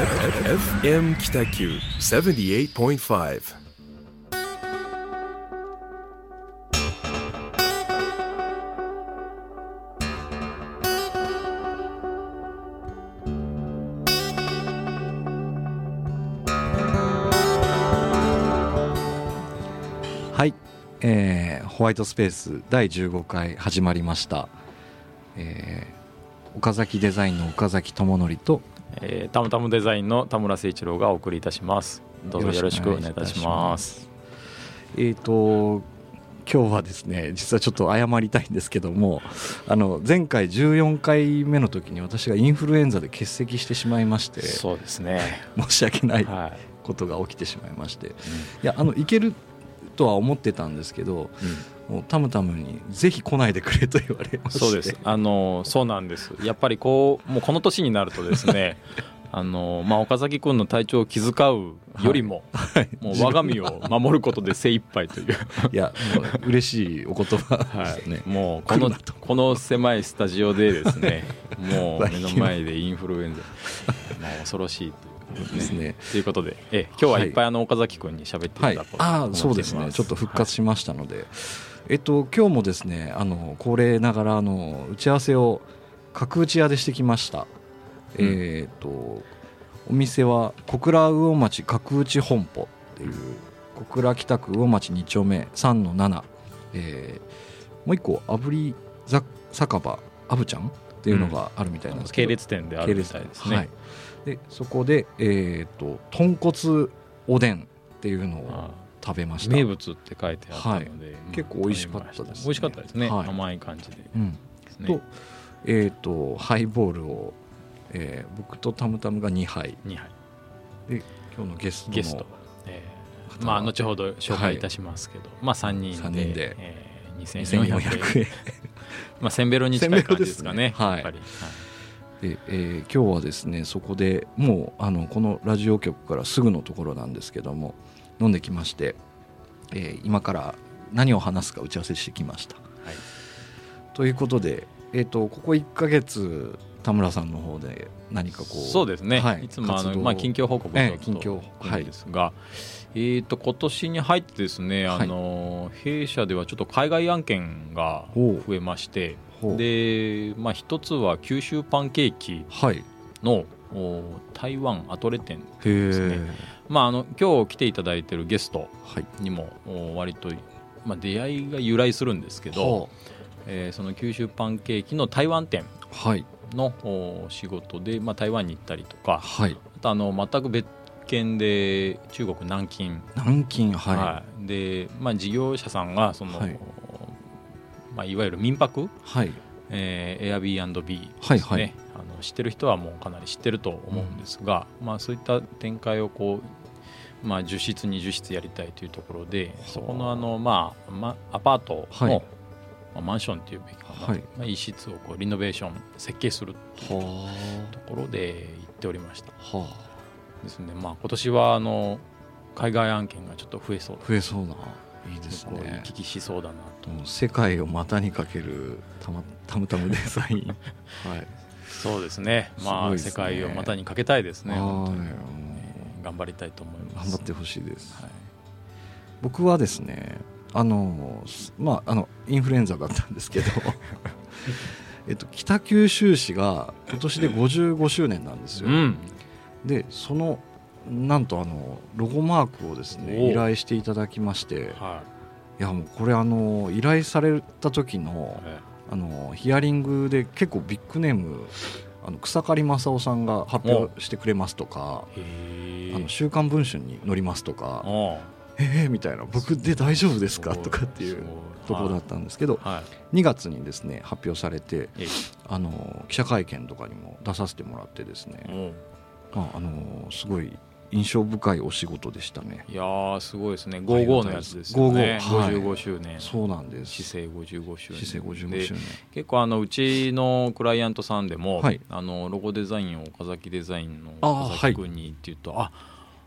FM 北九78.5はい、えーホワイトスペース第15回始まりました、えー岡崎デザインの岡崎智則とえー、タムタムデザインの田村誠一郎がお送りいたします。どうぞよろしくお願いいたします。えーと今日はですね実はちょっと謝りたいんですけどもあの前回14回目の時に私がインフルエンザで欠席してしまいましてそうですね。申し訳ないはい、ことが起きてしまいまして。いやあのいけるとは思ってたんですけどもうタムタムにぜひ来ないでくれと言われまして。そうです。あのそうなんです。やっぱりこうもうこの年になるとですね あのまあ、岡崎君の体調を気遣うよりも、はい。もう我が身を守ることで精一杯という、いやもう嬉しいお言葉はいですね、もうこのこの狭いスタジオでですね もう目の前でインフルエンザ。もう恐ろしいというですね。ということでえ今日はいっぱいあの岡崎君に喋っていたはいだこうとああ思い。ます、そうですね。ちょっと復活しましたので、えっと今日もですねあの恒例ながらあの打ち合わせを角打ち屋でしてきました、えっとお店は小倉魚町角打ち本舗っていう小倉北区魚町2丁目3の7、えーもう一個炙りざ酒場あぶちゃんっていうのがあるみたいなんですけど、系列店であるみたいですね、はい、でそこで、えー、と豚骨おでんっていうのをあ食べました。名物って書いてあったので、うん結構美味しかったですね。美味しかったですね、はい。甘い感じで。うん。ね。と,、えー、とハイボールを、えー僕とタムタムが2杯。2杯。で今日のゲストのゲスト、えーまあ後ほど紹介い。たしますけど、まあ3人で三人で。えー、2400 2400円。円。まあせんべろに近い感じですかね。ね。はい。やっぱり、で、えー今日はですねそこでもうあのこのラジオ局からすぐのところなんですけども飲んできまして、えー今から何を話すか打ち合わせしてきました。はい。ということで、えー、とここ1か月田村さんの方で何かこうそうですね、はいい、つもあの、まあ、近況報告を近況来るんですが、えー、と今年に入ってですね、はい。あの弊社ではちょっと海外案件が増えましてで、まあ、一つは九州パンケーキはい台湾アトレ店、へえ、すね。まあ、あの今日来ていただいてるゲストはい。にもお割と、まあ、出会いが由来するんですけど、はえーその九州パンケーキの台湾店あはい。仕事で、まあ、台湾に行ったりとかはい。あとあの全く別件で中国南京、南京はい、はい。でまあ、事業者さんがその、はい。いまあ、いわゆる民泊、はい。えー、Airbnb ですね、はいはい。あの知ってる人はもうかなり知ってると思うんですが、まあ、そういった展開をこう、まあ、10室20室やりたいというところでそこのあの、まあまあ、アパートの、はい。まあ、マンションっていうべきかな、はい。まあ、一室をこうリノベーション設計するというはところで行っておりました。あ。はですね、まあ、今年はあの海外案件がちょっと増えそう。あ増えそうないいですね。行き来しそうだなと。世界を股にかけるたまたむたむデザインはいそうですね。まあね。世界を股にかけたいですね。はい。本当頑張りたいと思います。頑張ってほしいです。はい。僕はですねあのすまああのインフルエンザだったんですけど えっと北九州市が今年で55周年なんですよ、うん。でそのなんとあのロゴマークをですねお依頼していただきましてはい。やもうこれあの依頼された時いのえあのヒアリングで結構ビッグネームあの草刈正雄さんが発表してくれますとかへえ「あの週刊文春」に載りますとかおう「えー、みたいな「僕で大丈夫ですか?」とかっていうところだったんですけどはい。2月にですね発表されてあの記者会見とかにも出させてもらってですね、まあ、あのすごい印象深いお仕事でしたね。いやーすごいですね。55のやつですよね。55はい。55周年そうなんです。市政55周年市政55で周年結構あのうちのクライアントさんでも、はい。あのロゴデザインを岡崎デザインの岡崎君にっていうとあ,、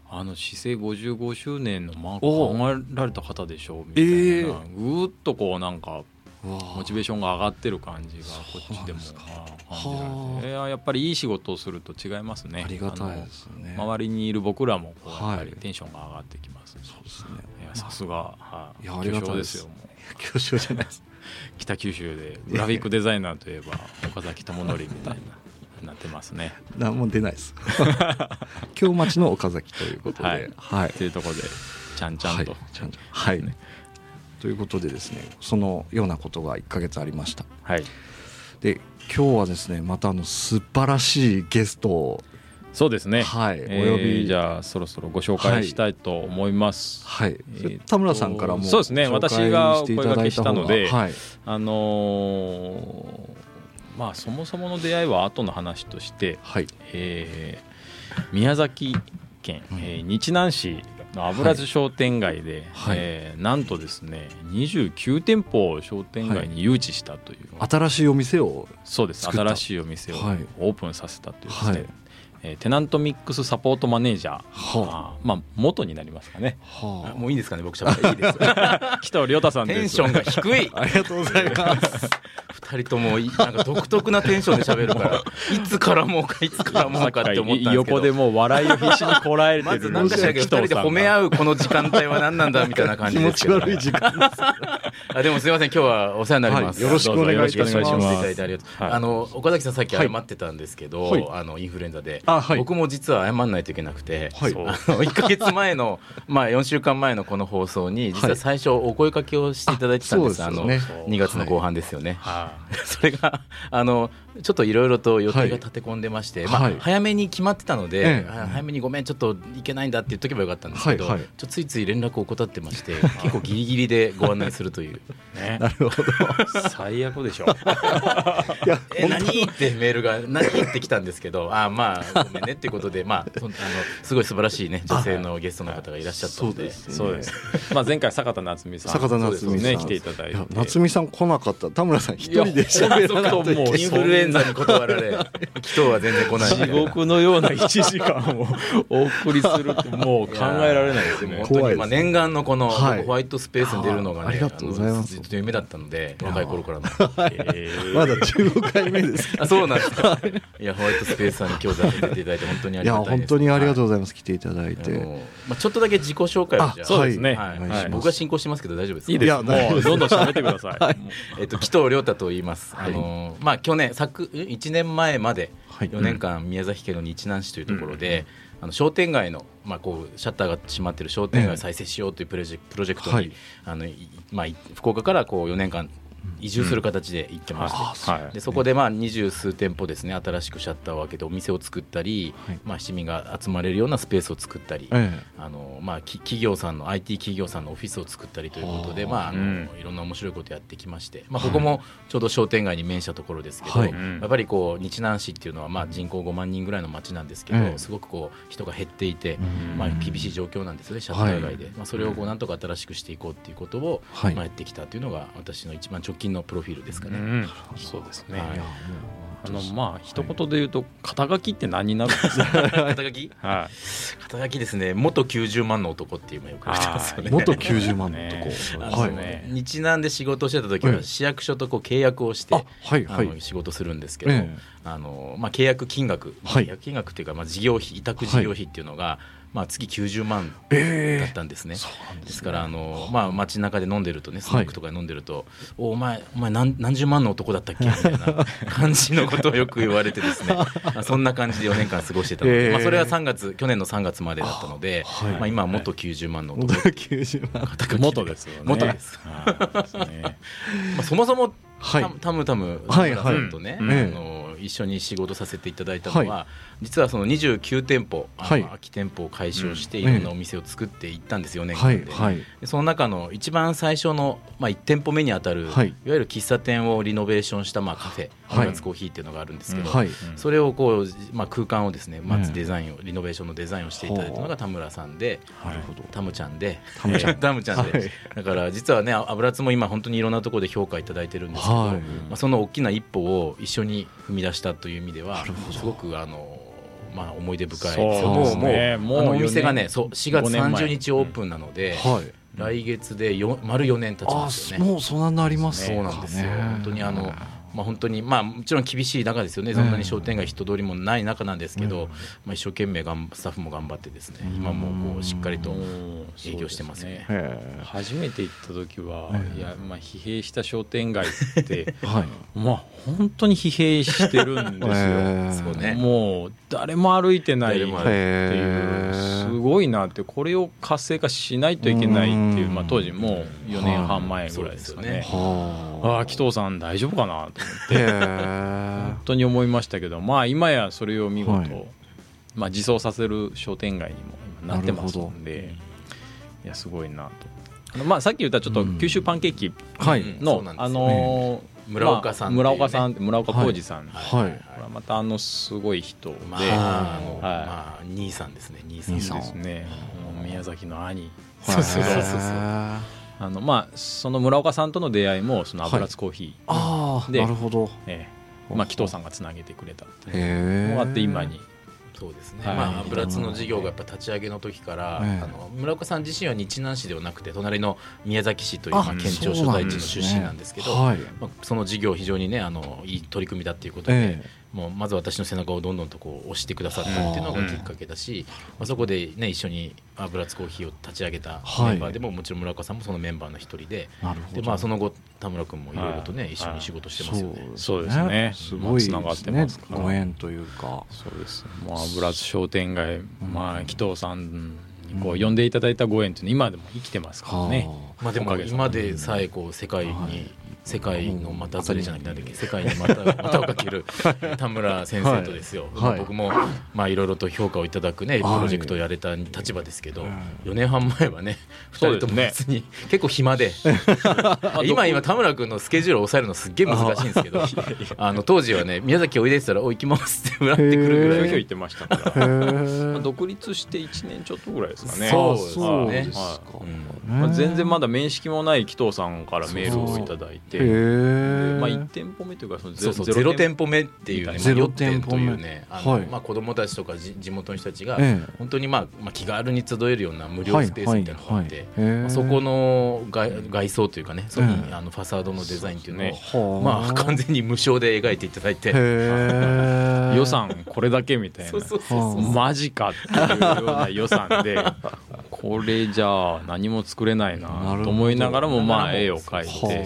あの市政55周年のマーク考えられた方でしょうみたいな、えー。ぐーっとこうなんかモチベーションが上がってる感じがこっちでも感じられはあ。ていややっぱりいい仕事をすると違いますね。ありがたいですね。周りにいる僕らもこうやっぱりはい。テンションが上がってきます。し、そうですね。いやさすが、はい。いやありがたい巨匠ですよもう。教授じゃないです。北九州でグラフィックデザイナーといえば岡崎智則みたいななってますね。何も出ないです。京町の岡崎ということで。はい。はい。というところでちゃんちゃんと、はい。ちゃんちゃん。はい、ねということでですねそのようなことが1ヶ月ありました。はい。で今日はですねまたあの素晴らしいゲストをそうですね。はいえーお呼び。じゃあそろそろご紹介したいと思います、はい、えーと田村さんからもそうですね。私がお声掛けしたのではい。あのーまあそもそもの出会いは後の話として、はい。えー宮崎県、えー日南市の油津商店街で、はい。えーなんとですね29店舗を商店街に誘致したという、新しいお店をそうです。新しいお店をはい。オープンさせたというですね、はいえーテナントミックスサポートマネージャー、はあ。ーまあ元になりますかね。はあ。もういいですかね僕しゃべっていいです。紀藤亮太さんテンションが低い。あ ありがとうございます。二人ともいなんか独特なテンションで喋るから。いつからもうかいつからもうかって思ったんですけど。横でもう笑いを必死にこらえてる。まず何かしら二人で褒め合うこの時間帯は何なんだみたいな感気持ちじですけど、悪い時間ですあでもすみません今日はお世話になります、はいよろしくお願いします。あの岡崎さんさっき謝ってたんですけど、はい。あのインフルエンザで、あはい。僕も実は謝らないといけなくて、はい。あの1か月前の まあ4週間前のこの放送に実は最初お声かけをしていただいてたんです、ああのそうですよね。2月の後半ですよね、は それがあのちょっといろいろと予定が立て込んでまして、まあはい。早めに決まってたので、ええ。あ早めにごめんちょっと行けないんだって言っとけばよかったんですけど、はいはい。ちょっとついつい連絡を怠ってまして 結構ギリギリでご案内するというい ね。なるほど。最悪でしょ。いやえ何ってメールが何って来たんですけどあまあごめんねっていうことでまああのすごい素晴らしいね女性のゲストの方がいらっしゃったので。そうです。まあ前回坂田夏美さん、坂田夏美さん。ね来ていただいて。いや、夏美さん来なかった。田村さん一人で喋らなかったいや本当もうインフルエンザに断られ 昨日は全然来ない。地獄のような1時間をお送りするってもう考えられないですね。本。当にまあ念願のこのはい。ホワイトスペースに出るのがねあありがとうございます。あのずっと夢だったのでや若い頃からの。え ーまだ15回目ですあそうなんですか。いやホワイトスペースさんに今日出ていただいて本当にありがたいです。本当にありがとううございます。来ていただいて。まあちょっとだけ自己紹介をじゃあ。そうですね。僕が進行してますけど大丈夫ですか？いいです。もうどんどん喋ってください。えっと、紀藤亮太と言います、はい。あのまあ、去年昨1年前まではい。4年間宮崎県の日南市というところで、あの商店街の、まあ、こうシャッターが閉まってる商店街を再生しようというプロジェクトに、はい。あのいまあ、い福岡からこう4年間移住する形で行ってまして、はいでそこでまあ二十数店舗ですね新しくシャッターを開けてお店を作ったり、はい。まあ、市民が集まれるようなスペースを作ったり、ええ。あのまあ、き企業さんの IT 企業さんのオフィスを作ったりということで、はあまああのうん。いろんな面白いことやってきまして、まあ、ここもちょうど商店街に面したところですけど、はい。やっぱりこう日南市っていうのはまあ人口5万人ぐらいの町なんですけど、ええ。すごくこう人が減っていて、うん。まあ、厳しい状況なんですねシャッター街で、まあ、それをこうなんとか新しくしていこうっていうことを、はい。まあ、やってきたというのが私の一番直近のプロフィールですかね。うん。そうですね。はい。あのまあ一言で言うと肩書きって何になるんですか？肩書き？は肩書きですね。元90万の男っていうのがよく言われてますよね。う元90万のね男。あのはい。ね日南で仕事をしてた時ははい。市役所とこう契約をして、あはいはい。仕事するんですけど、ええあのまあ、契約金額、はい。契約金額っていうか、まあ、事業費委託事業費っていうのが、まあ、月90万だえったんですね。そうなんですね。からあの、まあ、街中で飲んでるとねスナックとかで飲んでると「おお前お前何何十万の男だったっけ?」みたいな 感じのことをよく言われてですね。まあそんな感じで4年間過ごしてたので、ええまあ、それは3月去年の3月までだったので、はい。まあ、今は元90万の男。元90万。い。元ですよね。元です。そもそもはい。タムタムタムはいはい。あええの一緒に仕事させていただいたのは、実はその29店舗、はい。空き店舗を解消してうん。いろんなお店を作っていったんですよ、4年間で,、はい。その中の一番最初の、まあ、1店舗目にあたる、はい。い、わゆる喫茶店をリノベーションした、まあ、カフェはい。音楽コーヒーっていうのがあるんですけど、はい。それをこう、まあ、空間をですねまええずデザインを、リノベーションのデザインをしていただいたのが田村さんでなるほど。タムちゃんで。タムちゃん。タムちゃんで、はい。だから実はね油津も今本当にいろんなところで評価いただいてるんですけど、はい。まあ、その大きな一歩を一緒に踏み出したという意味ではすごくあの、まあ、思い出深いそうですね。もうあのお店が4年ねそう4月5年前。30日オープンなので、はい。来月でよ丸4年経ちあますよね。もうそんなになりますそうなんですよ。本当にあのまあ、本当にまあもちろん厳しい中ですよね、そんなに商店街人通りもない中なんですけど、まあ、一生懸命がんスタッフも頑張ってですね、今もこうしっかりと営業してますね。へ初めて行った時は、ええ。いやまあ疲弊した商店街ってえ はい。まあ本当に疲弊してるんですよ。そうね。もう誰も歩いてないっていうすごいなってこれを活性化しないといけないっていううんまあ、当時もう4年半前ぐらいですかね。はああ紀藤さん大丈夫かなと思って。本当に思いましたけどまあ今やそれを見事、はい。まあ、自走させる商店街にも今なってますんでいやすごいなと。あのまあさっき言ったちょっとうん。九州パンケーキはい。うんそうなんですよのあのー村岡さんねまあ村岡さん村岡浩二さん、はい。これはまたあのすごい人で、まあ、あのはい。まあ兄さんですね兄さん。兄さん。ですね。宮崎の兄。そうそうそうそうあのまあその村岡さんとの出会いもその油津コーヒー、ああでなるほど。ええ。まあ紀藤さんがつなげてくれたっていう。あって今に。そうですね、はい。まあ油津の事業がやっぱ立ち上げの時から、ええ。あの村岡さん自身は日南市ではなくて隣の宮崎市というあまあ県庁所在地の出身なんですけどはい。まあ、その事業非常にねあのいい取り組みだっていうことで、えもうまず私の背中をどんどんとこう押してくださったっていうのがきっかけだし、まあ、そこで、ね、一緒に油津コーヒーを立ち上げたはい。メンバーでも、もちろん村岡さんもそのメンバーの一人でえなるほど。で、まあ、その後田村君もいろいろとね、はい。一緒に仕事してますよね。そうですね。すごいですまあ繋がってねますから。ご縁というかそうですもう油津商店街、まあ紀藤さんにこう呼んでいただいたご縁っていうのは今でも生きてますからね、まあ、でも今でさえこう世界に、はい世界のまたそれじゃなくて世界にまたまたをかける田村先生とですよ、はい。はい。僕もまあいろいろと評価をいただくねプはい。ロジェクトをやれた立場ですけど、うん。4年半前はね2人とも別に結構暇で 今今田村君のスケジュールを抑えるのすっげえ難しいんですけどあの当時はね宮崎おいでってたら「お行きます」って裏ってくるぐらい。ひょいひょい言ってましたから、独立して1年ちょっとぐらいですかね。そうでですすはかうん。まあ、全然まだ面識もない紀藤さんからメールをいただいてへえまあ、1店舗目というかそのそうそうゼロ店舗目っていうね、ゼロまあ店舗目というね。あの、はい。まあ、子供たちとかじ地元の人たちが、ええ。本当に、まあまあ、気軽に集えるような無料スペースみたいなのがあって、はいはいはい。へえまあそこの外外装というかねそこに、ええあのファサードのデザインっていうのをはまあ、完全に無償で描いていただいて。予算これだけみたいな。そうそうそうそう。はマジかっていうような予算でこれじゃあ何も作れないなと思いながらもまあ絵を描いて。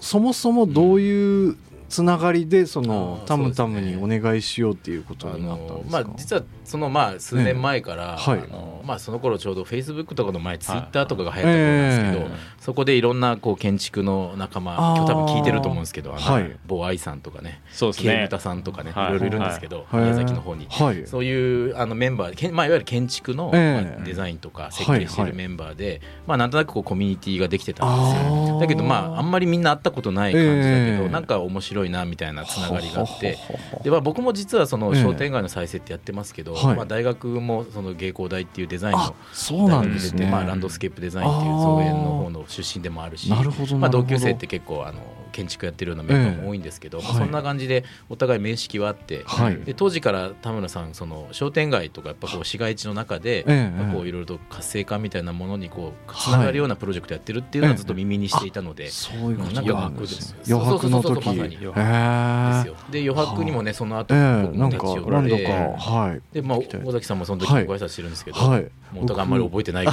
そもそもどういうつながりでそのタムタムにお願いしようっていうことあになったんのですか？まあ実はそのまあ数年前から、はい。あのまあその頃ちょうどフェイスブックとかの前ツイッターとかが流行った頃なんですけど、ええ。そこでいろんなこう建築の仲間今日多分聞いてると思うんですけどあの、はい。某愛さんとかねそうですね。ケイブタさんとかね、はい。いろいろいるんですけど、はい。宮崎の方に。はい。そういうあのメンバーけん、まあ、いわゆる建築の、ええ。まあデザインとか設計してはいはいるメンバーで、まあ、なんとなくこうコミュニティができてたんですよ。だけどまああんまりみんな会ったことない感じだけど、ええ。なんか面白いなみたいなつながりがあって。で、まあ、僕も実はそのええ。商店街の再生ってやってますけど、はい。まあ、大学もその芸工大っていうデザインあのそうなんですね。まあ、ランドスケープデザインっていう造園の方の出身でもあるしなるほどまあ、同級生って結構あの建築やってるようなメンバーも多いんですけど、まあええはい。そんな感じでお互い面識はあって、はい。で当時から田村さんその商店街とかやっぱこう市街地の中で、こういろいろと活性化みたいなものにこうつながるようなプロジェクトやってるっていうのはずっと耳にしていたので。そういうことなですね。余余白の時に。へですえ。よで余白にもねその後ええ僕なんかも立ち寄何度かってはい。でまあ尾崎さんもその時はい。ご挨拶してるんですけど、はい。もうお互いあんまり覚えてない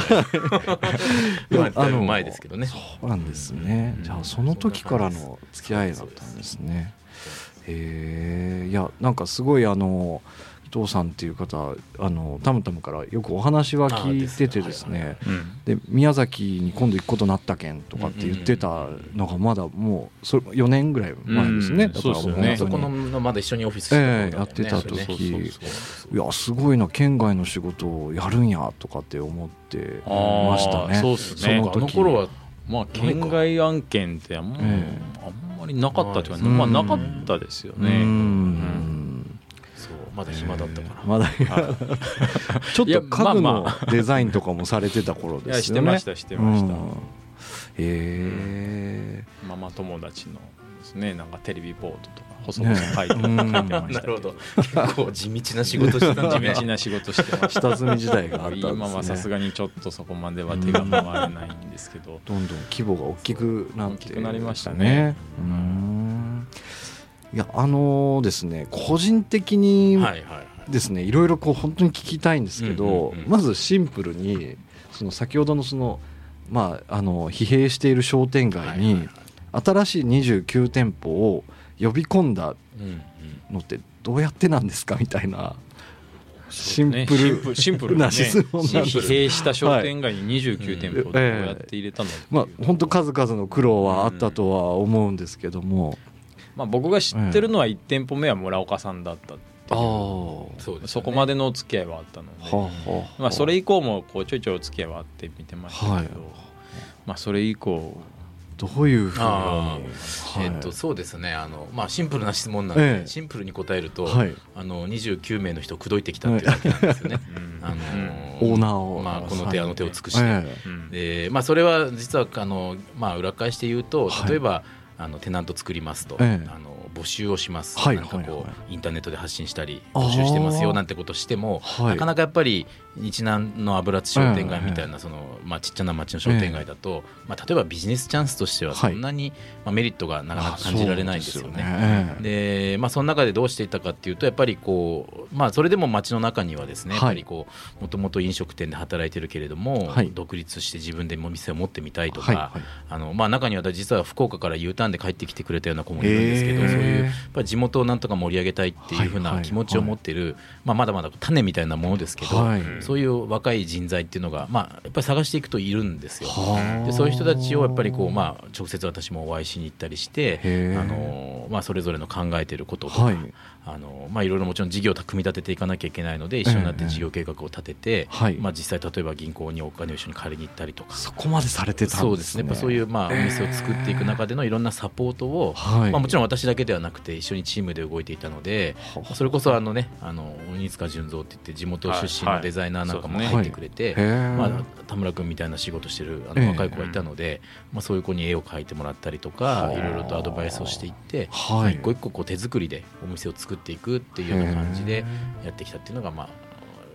ぐらい。まあ 前ですけどね。そうなんですね、うん。じゃあその時からの付き合いだったんですね。へえいやなんかすごいあの伊藤さんっていう方あのタムタムからよくお話は聞いててですね。うん。で宮崎に今度行くことになったけんとかって言ってたのがまだもうそれ4年ぐらい前ですね、うん。だからそこのまだ一緒にオフィスしてやってた時。いやすごいな県外の仕事をやるんやとかって思ってましたね。そうっすね。そうかあの頃はまあ県外案件ってあん,、えあんまりなかったというか、うん。まあなかったですようね。ん。そうまだ暇だったから、まだちょっと家具のデザインとかもされてた頃ですよね。してましたしてました。うん。へえ。ママ友達のですね。なんかテレビボードとか細々書いて,、ね書いてましたけなるほど。結構地道な仕事してた地道な仕事してました。下積み時代があったんですね。今はさすがにちょっとそこまでは手が回らないんですけど。どんどん規模が大きくなって。大きくなりましたね。うーん。いやあのですね個人的にですねいろいろこう本当に聞きたいんですけど、うんうんうん。まずシンプルにその先ほどのそのまああの疲弊している商店街にはいはいはい新しい29店舗を呼び込んだのってどうやってなんですかみたいなシンプねシンプルシンプルな、質問なんです。疲弊した商店街に29店舗どうやって入れたのまあ本当数々の苦労はあったとは思うんですけども、まあ、僕が知ってるのは1店舗目は村岡さんだったああそうそこまでのお付き合いはあったので、まあ、それ以降もこうちょいちょいお付き合いはあって見てましたけど、はい。まあ、それ以降どういうふうに、あはい。えっとそうですね。あの、まあ、シンプルな質問なんで、ええ。シンプルに答えると、はい。あの29名の人を口説いてきたっていうだけなんですよね。うん。あのオーナーを、まあ、この手あの手を尽くして、えうんでまあ、それは実はあの、まあ、裏返して言うとはい。例えば、あのテナント作りますと、ええ。あの募集をします、はい。なんかこう、インターネットで発信したり募集してますよなんてことしても、はい。なかなかやっぱり日南の油津商店街みたいな、そのまあ、ちっちゃな町の商店街だと、まあ、例えばビジネスチャンスとしてはそんなに、まあ、メリットがなかなか感じられないんですよね。ね。でまあ、その中でどうしていったかっていうとやっぱりこう、まあ、それでも街の中にはですね、はい。やっぱりこうもともと飲食店で働いてるけれども、はい。独立して自分でお店を持ってみたいとか、あのまあ、中には実は福岡から U ターンで帰ってきてくれたような子もいるんですけど、へーいうやっぱり地元をなんとか盛り上げたいっていうふうない気持ちを持ってる、まあ、まだまだ種みたいなものですけど、はい。そういう若い人材っていうのが、まあ、やっぱり探していくといるんですよ。はあ。でそういう人たちをやっぱりこう、まあ、直接私もお会いしに行ったりしてあの、まあ、それぞれの考えてることとか、はいあのまあ、いろいろもちろん事業を組み立てていかなきゃいけないので一緒になって事業計画を立てて、はい。まあ、実際例えば銀行にお金を一緒に借りに行ったりとか。そこまでされてたんですね。そうですね。やっぱそういうまあお店を作っていく中でのいろんなサポートを、はいまあ、もちろん私だけではなくて一緒にチームで動いていたのでそれこそあのねあの鬼塚純三って言って地元出身のデザイナーなんかもはい。入ってくれて、へーまあ、田村君みたいな仕事してるあええ。の若い子がいたので、まあ、そういう子に絵を描いてもらったりとかいろいろとアドバイスをしていって、一個一個こう手作りでお店を作っていくっていうような感じでやってきたっていうのがまあ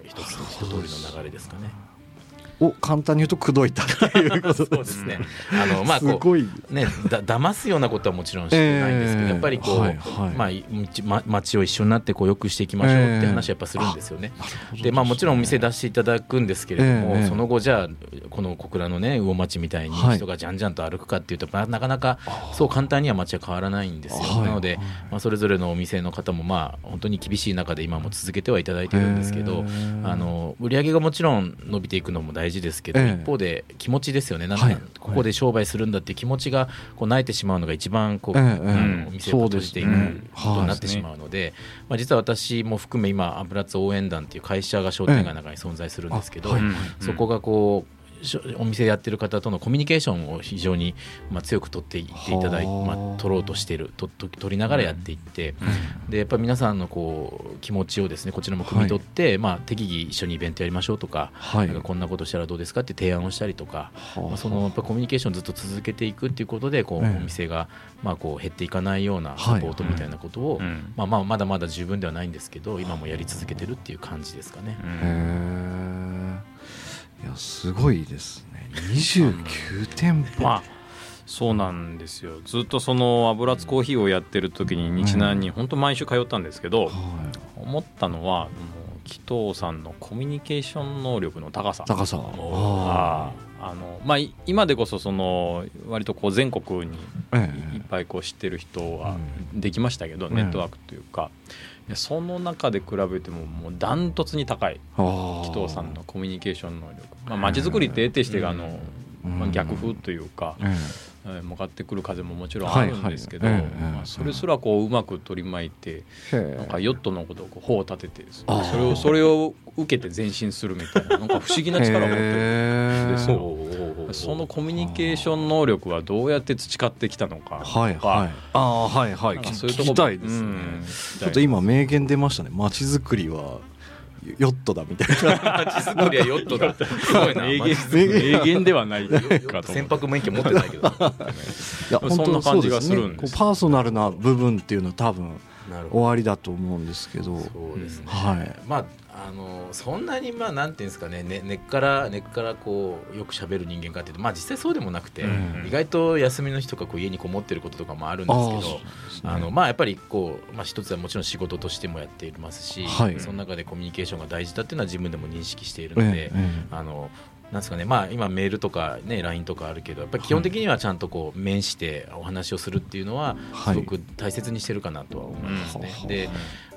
一つの一通りの流れですかね。を簡単に言うと口説いたっていうこと そうですね。あのまあこすごい。うねだ騙すようなことはもちろんしてないんですけど、ええやっぱりこう、はいはい。まあ街を一緒になってこう良くしていきましょうって話はやっぱするんですよね。でまあもちろんお店出していただくんですけれども、ええその後じゃあこの小倉のね魚町みたいにはい。人がじゃんじゃんと歩くかっていうと、まあなかなかそう簡単には街は変わらないんですよ。はい。なので、まあそれぞれのお店の方もまあ本当に厳しい中で今も続けてはいただいてるんですけど、あの売り上げがもちろん伸びていくのも大事ですけど、ええ。一方で気持ちですよね。なんはい。ここで商売するんだって気持ちがこう泣いてしまうのが一番こう、ええあえ。えのお店を閉じていくそうですねことになってしまうので、まあ実は私も含め今油津応援団っていう会社が商店街の中に存在するんですけど、ええあはい。そこがこうお店やってる方とのコミュニケーションを非常にまあ強く取っていっていただいて、はあ。まあ、取ろうとしているとと取りながらやっていって、でやっぱり皆さんのこう気持ちをですねこちらも汲み取って、まあ、適宜一緒にイベントやりましょうとか,、はい。なんかこんなことしたらどうですかって提案をしたりとか、はあ。まあ、そのやっぱコミュニケーションをずっと続けていくっていうことでこう、ええ。お店がまあこう減っていかないようなサポートみたいなことを、うん。まあ、まあまだまだ十分ではないんですけど今もやり続けてるっていう感じですかね。いやすごいですね。29店舗。まあそうなんですよ。ずっとその油津コーヒーをやってる時に日南に本当毎週通ったんですけど、はい。思ったのはもう紀藤さんのコミュニケーション能力の高さ。高さ。あー。あのまあ、い今でこそその割とこう全国にあいいっぱいこう知ってる人はできましたけど、うんネットワークというか、いやその中で比べてももうダントツに高い紀藤さんのコミュニケーション能力。まあ街づくりって得てしてあの、まあ、逆風というか、ええー向かってくる風ももちろんあるんですけど、まあ、それすらこううまく取り巻いてえなんかヨットのことをこう帆を立ててそれをそれを受けて前進するみたいななんか不思議な力を持ってる。へえでそうそのコミュニケーション能力はどうやって培ってきたのかとかはいはい。ああはいはい。そういうとこ聞きたいですね。うんちょっと今名言出ましたね。街づくりはヨットだみたいな。町づくりはヨットだ。すごいな。名言。名言ではないかと船舶免許持ってないけど。いやそんな感じがするんですこうパーソナルな部分っていうのは多分終わりだと思うんですけど。そうですね、はい。まああのそんなにまあなんていうんですかね。ね根っから根っからこうよく喋る人間かっていうとまあ実際そうでもなくて、うん。意外と休みの日とかこう家にこもってることとかもあるんですけどあね。あのまあやっぱりこう、まあ、一つはもちろん仕事としてもやっていますし、はい。その中でコミュニケーションが大事だっていうのは自分でも認識しているので、えええ。あのなんですかね。まあ、今、メールとか、ね、LINE とかあるけどやっぱり基本的にはちゃんとこう面してお話をするっていうのははい。すごく大切にしてるかなとは思いますね。うんで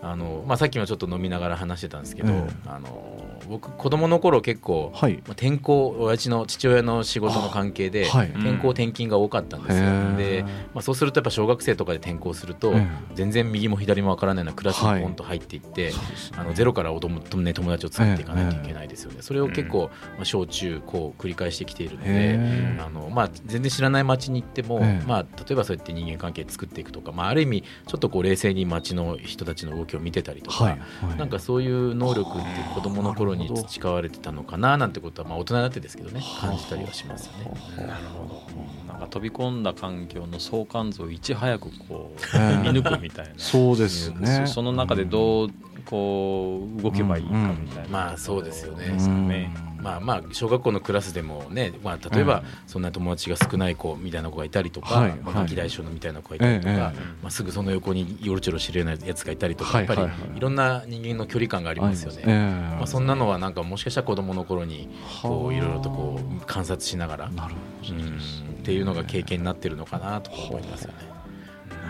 あのまあ、さっきもちょっと飲みながら話してたんですけど、ええ。あの僕子供の頃結構、はい。まあ、転校親父の父親の仕事の関係で、はい。転校転勤が多かったんですよ。へえ。で、まあ、そうするとやっぱ小学生とかで転校すると、ええ。全然右も左もわからないようなクラスにポンと入っていって、あのゼロからお友ね友達を作っていかないといけないですよね。それを結構、まあ、小中高繰り返してきているので、へあのまあ、全然知らない町に行っても、ええ。まあ、例えばそうやって人間関係作っていくとか、まあ、ある意味ちょっとこう冷静に町の人たちの動きを見てたりとか、はいはい。なんかそういう能力って子どもの頃に培われてたのかななんてことは、まあ、大人になってですけどね感じたりはしますよね。なるほど。なんか飛び込んだ環境の相関図をいち早くこうええ。見抜くみたいな。そうですね。そその中でどうこう動けばいいかみたいな、まあそうですよね。ね。まあまあ小学校のクラスでもね、まあ、例えばそんな友達が少ない子みたいな子がいたりとか、はいまあ、はいのみたいな子がいたりとか、えええまあ、すぐその横によろちょろ知るようなやつがいたりとか、やっぱりはい。はいはいいろんな人間の距離感がありますよね。ええ。まあ、そんなのはなんかもしかしたら子供の頃にこういろいろとこう観察しながらなるほど。うんっていうのが経験になってるのかなと思いますよね。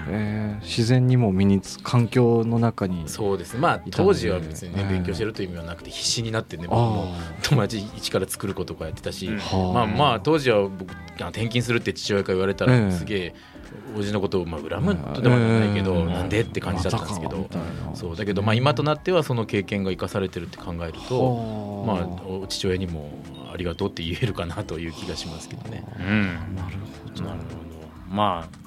えー自然にも身につ環境の中にそうです。ねまあ当時は別にねええ勉強してるという意味はなくて必死になってねあ僕もー。友達一から作ることとかやってたし、うんはまあまあ当時は僕転勤するって父親から言われたええ。らすげえ親父のことをまあ恨むとでもないけど、ええ。なんでって感じだったんですけど、そうだけどまあ今となってはその経験が生かされてるって考えると、まあお父親にもありがとうって言えるかなという気がしますけどね。うん。なるほど。なるほど。まあ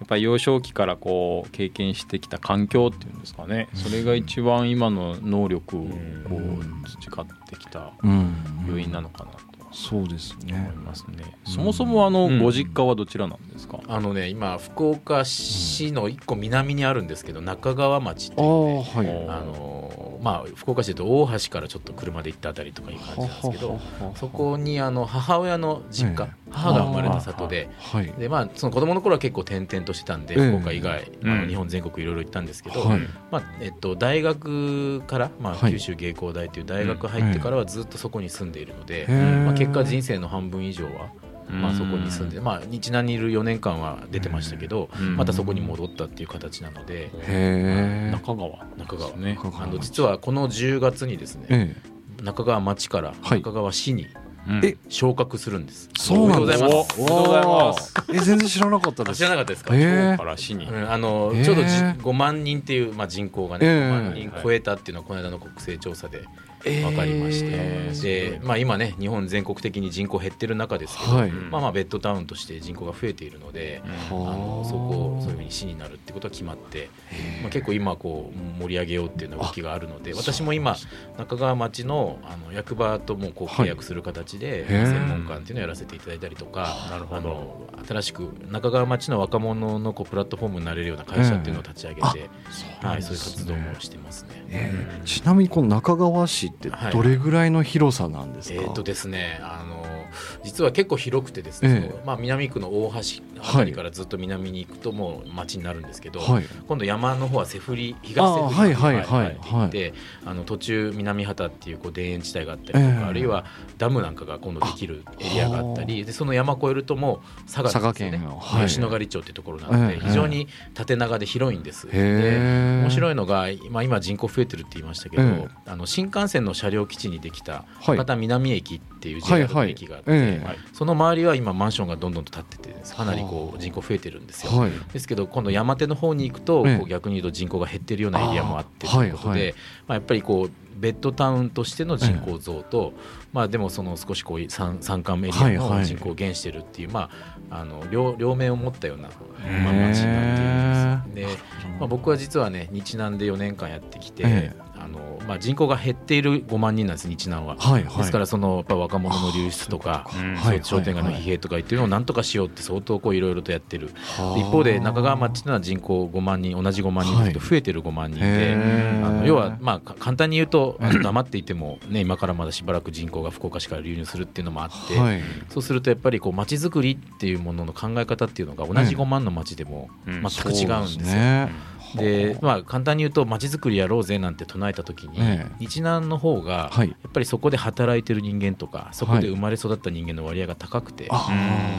やっぱり幼少期からこう経験してきた環境っていうんですかね。それが一番今の能力をこう培ってきたうん。要因なのかなと。そうです思いねますね。そもそもあのうん。ご実家はどちらなんですか？あのね今福岡市の一個南にあるんですけど中川町ってあいうね。あはい。おあのまあ福岡市で大橋からちょっと車で行ったあたりとかいう感じなんですけどそこにあの母親の実家、ええ母が生まれた里で。はい。でまあ、その子供の頃は結構転々としてたんで、ええ。福岡以外、うん。あの日本全国いろいろ行ったんですけど、はい。まあえっと、大学から、まあ、はい。九州芸工大という大学入ってからはずっとそこに住んでいるので、まあ、結果人生の半分以上は、まあ、うんそこに住んで、まあ、日南にいる4年間は出てましたけど、うん。またそこに戻ったっていう形なので、中川。中川ね。あの実はこの10月にですねえ中川町からはい。中川市にうん。え昇格するんです。そうなんです。おめでとうございます。え全然知らなかったです。あ知らなかったですか、今日から市に。うん。あのちょうどじ5万人っていう、まあ、人口がね、ええ。5万人超えたっていうのはこの間の国勢調査で分かりまして、えーでまあ、今ね日本全国的に人口減ってる中ですけど、はい。まあ、まあベッドタウンとして人口が増えているので、あのそこをそういうふうに市になるってことが決まって、まあ、結構今こう盛り上げようっていうような動きがあるので私も今中川町のあの役場ともこうはい契約する形で専門官っていうのをやらせていただいたりとか、あ。の新しく中川町の若者のこうプラットフォームになれるような会社っていうのを立ち上げて、はい、そういう活動もしてますね。えーちなみにこの中川市ってどれぐらいの広さなんですか、えーとですね、あの実は結構広くてですね、ええ。まあ、南区の大橋あたりからずっと南に行くともう町になるんですけど、はい。今度山の方はセフリ東セフリあはいはいはいって言ってあの途中南畑っていうこう田園地帯があったりとか、ええ。あるいはダムなんかが今度できるエリアがあったりでその山越えるともう佐賀佐賀県のはい。吉野ヶ里町っていうところなので、ええ。非常に縦長で広いんです。で面白いのが、まあ、今人口増えてるって言いましたけど、ええ。あの新幹線の車両基地にできたはい。博多南駅っていうはい JR のはい駅があって、ええはい。その周りは今マンションがどんどんと建っててかなりこう人口増えてるんですよ。はい。ですけど今度山手の方に行くと、ええ。こう逆に言うと人口が減ってるようなエリアもあってあということで、はいはい。まあ、やっぱりこうベッドタウンとしての人口増と、まあ、でもその少しこう山山間エリアの人口を減してるっていう、まあ、あの両両面を持ったような、へまあ、街になっているんです。でまあ、僕は実はね日南で4年間やってきて、えあのまあ、人口が減っている5万人なんです日南は。はいはい。ですからそのやっぱ若者の流出とか商店街の疲弊とかっていうのをなんとかしようって相当こういろいろとやってる。はあ。一方で中川町っていうのは人口5万人同じ5万人だけど増えてる5万人で、あの要はまあか簡単に言うと黙っていても、ね、今からまだしばらく人口が福岡市から流入するっていうのもあって、はい。そうするとやっぱりこう町づくりっていうものの考え方っていうのが同じ5万の町でもうん。全く違うんですよ。ねでまあ、簡単に言うと町づくりやろうぜなんて唱えた時に、ええ。日南の方がはい。やっぱりそこで働いてる人間とかそこで生まれ育った人間の割合が高くて、あ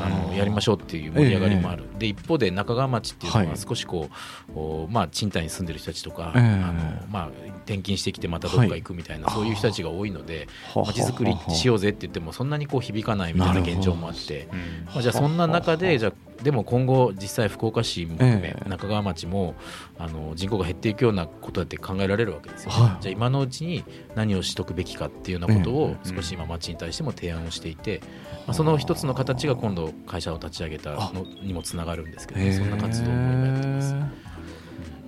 あのやりましょうっていう盛り上がりもある、で一方で中川町っていうのははい。少しこう、おまあ、賃貸に住んでる人たちとか、ええ。あのまあ、転勤してきてまたどっか行くみたいな、そういう人たちが多いので町づくりしようぜって言ってもそんなにこう響かないみたいな現状もあって。うんまあ、じゃあそんな中でじゃあでも今後実際福岡市も含めええ。中川町もあの人口が減っていくようなことだって考えられるわけですよ、はい。じゃあ今のうちに何をしとくべきかっていうようなことをええ。少し今町に対しても提案をしていて、まあ、その一つの形が今度会社を立ち上げたのにもつながるんですけど、そんな活動も今やってます。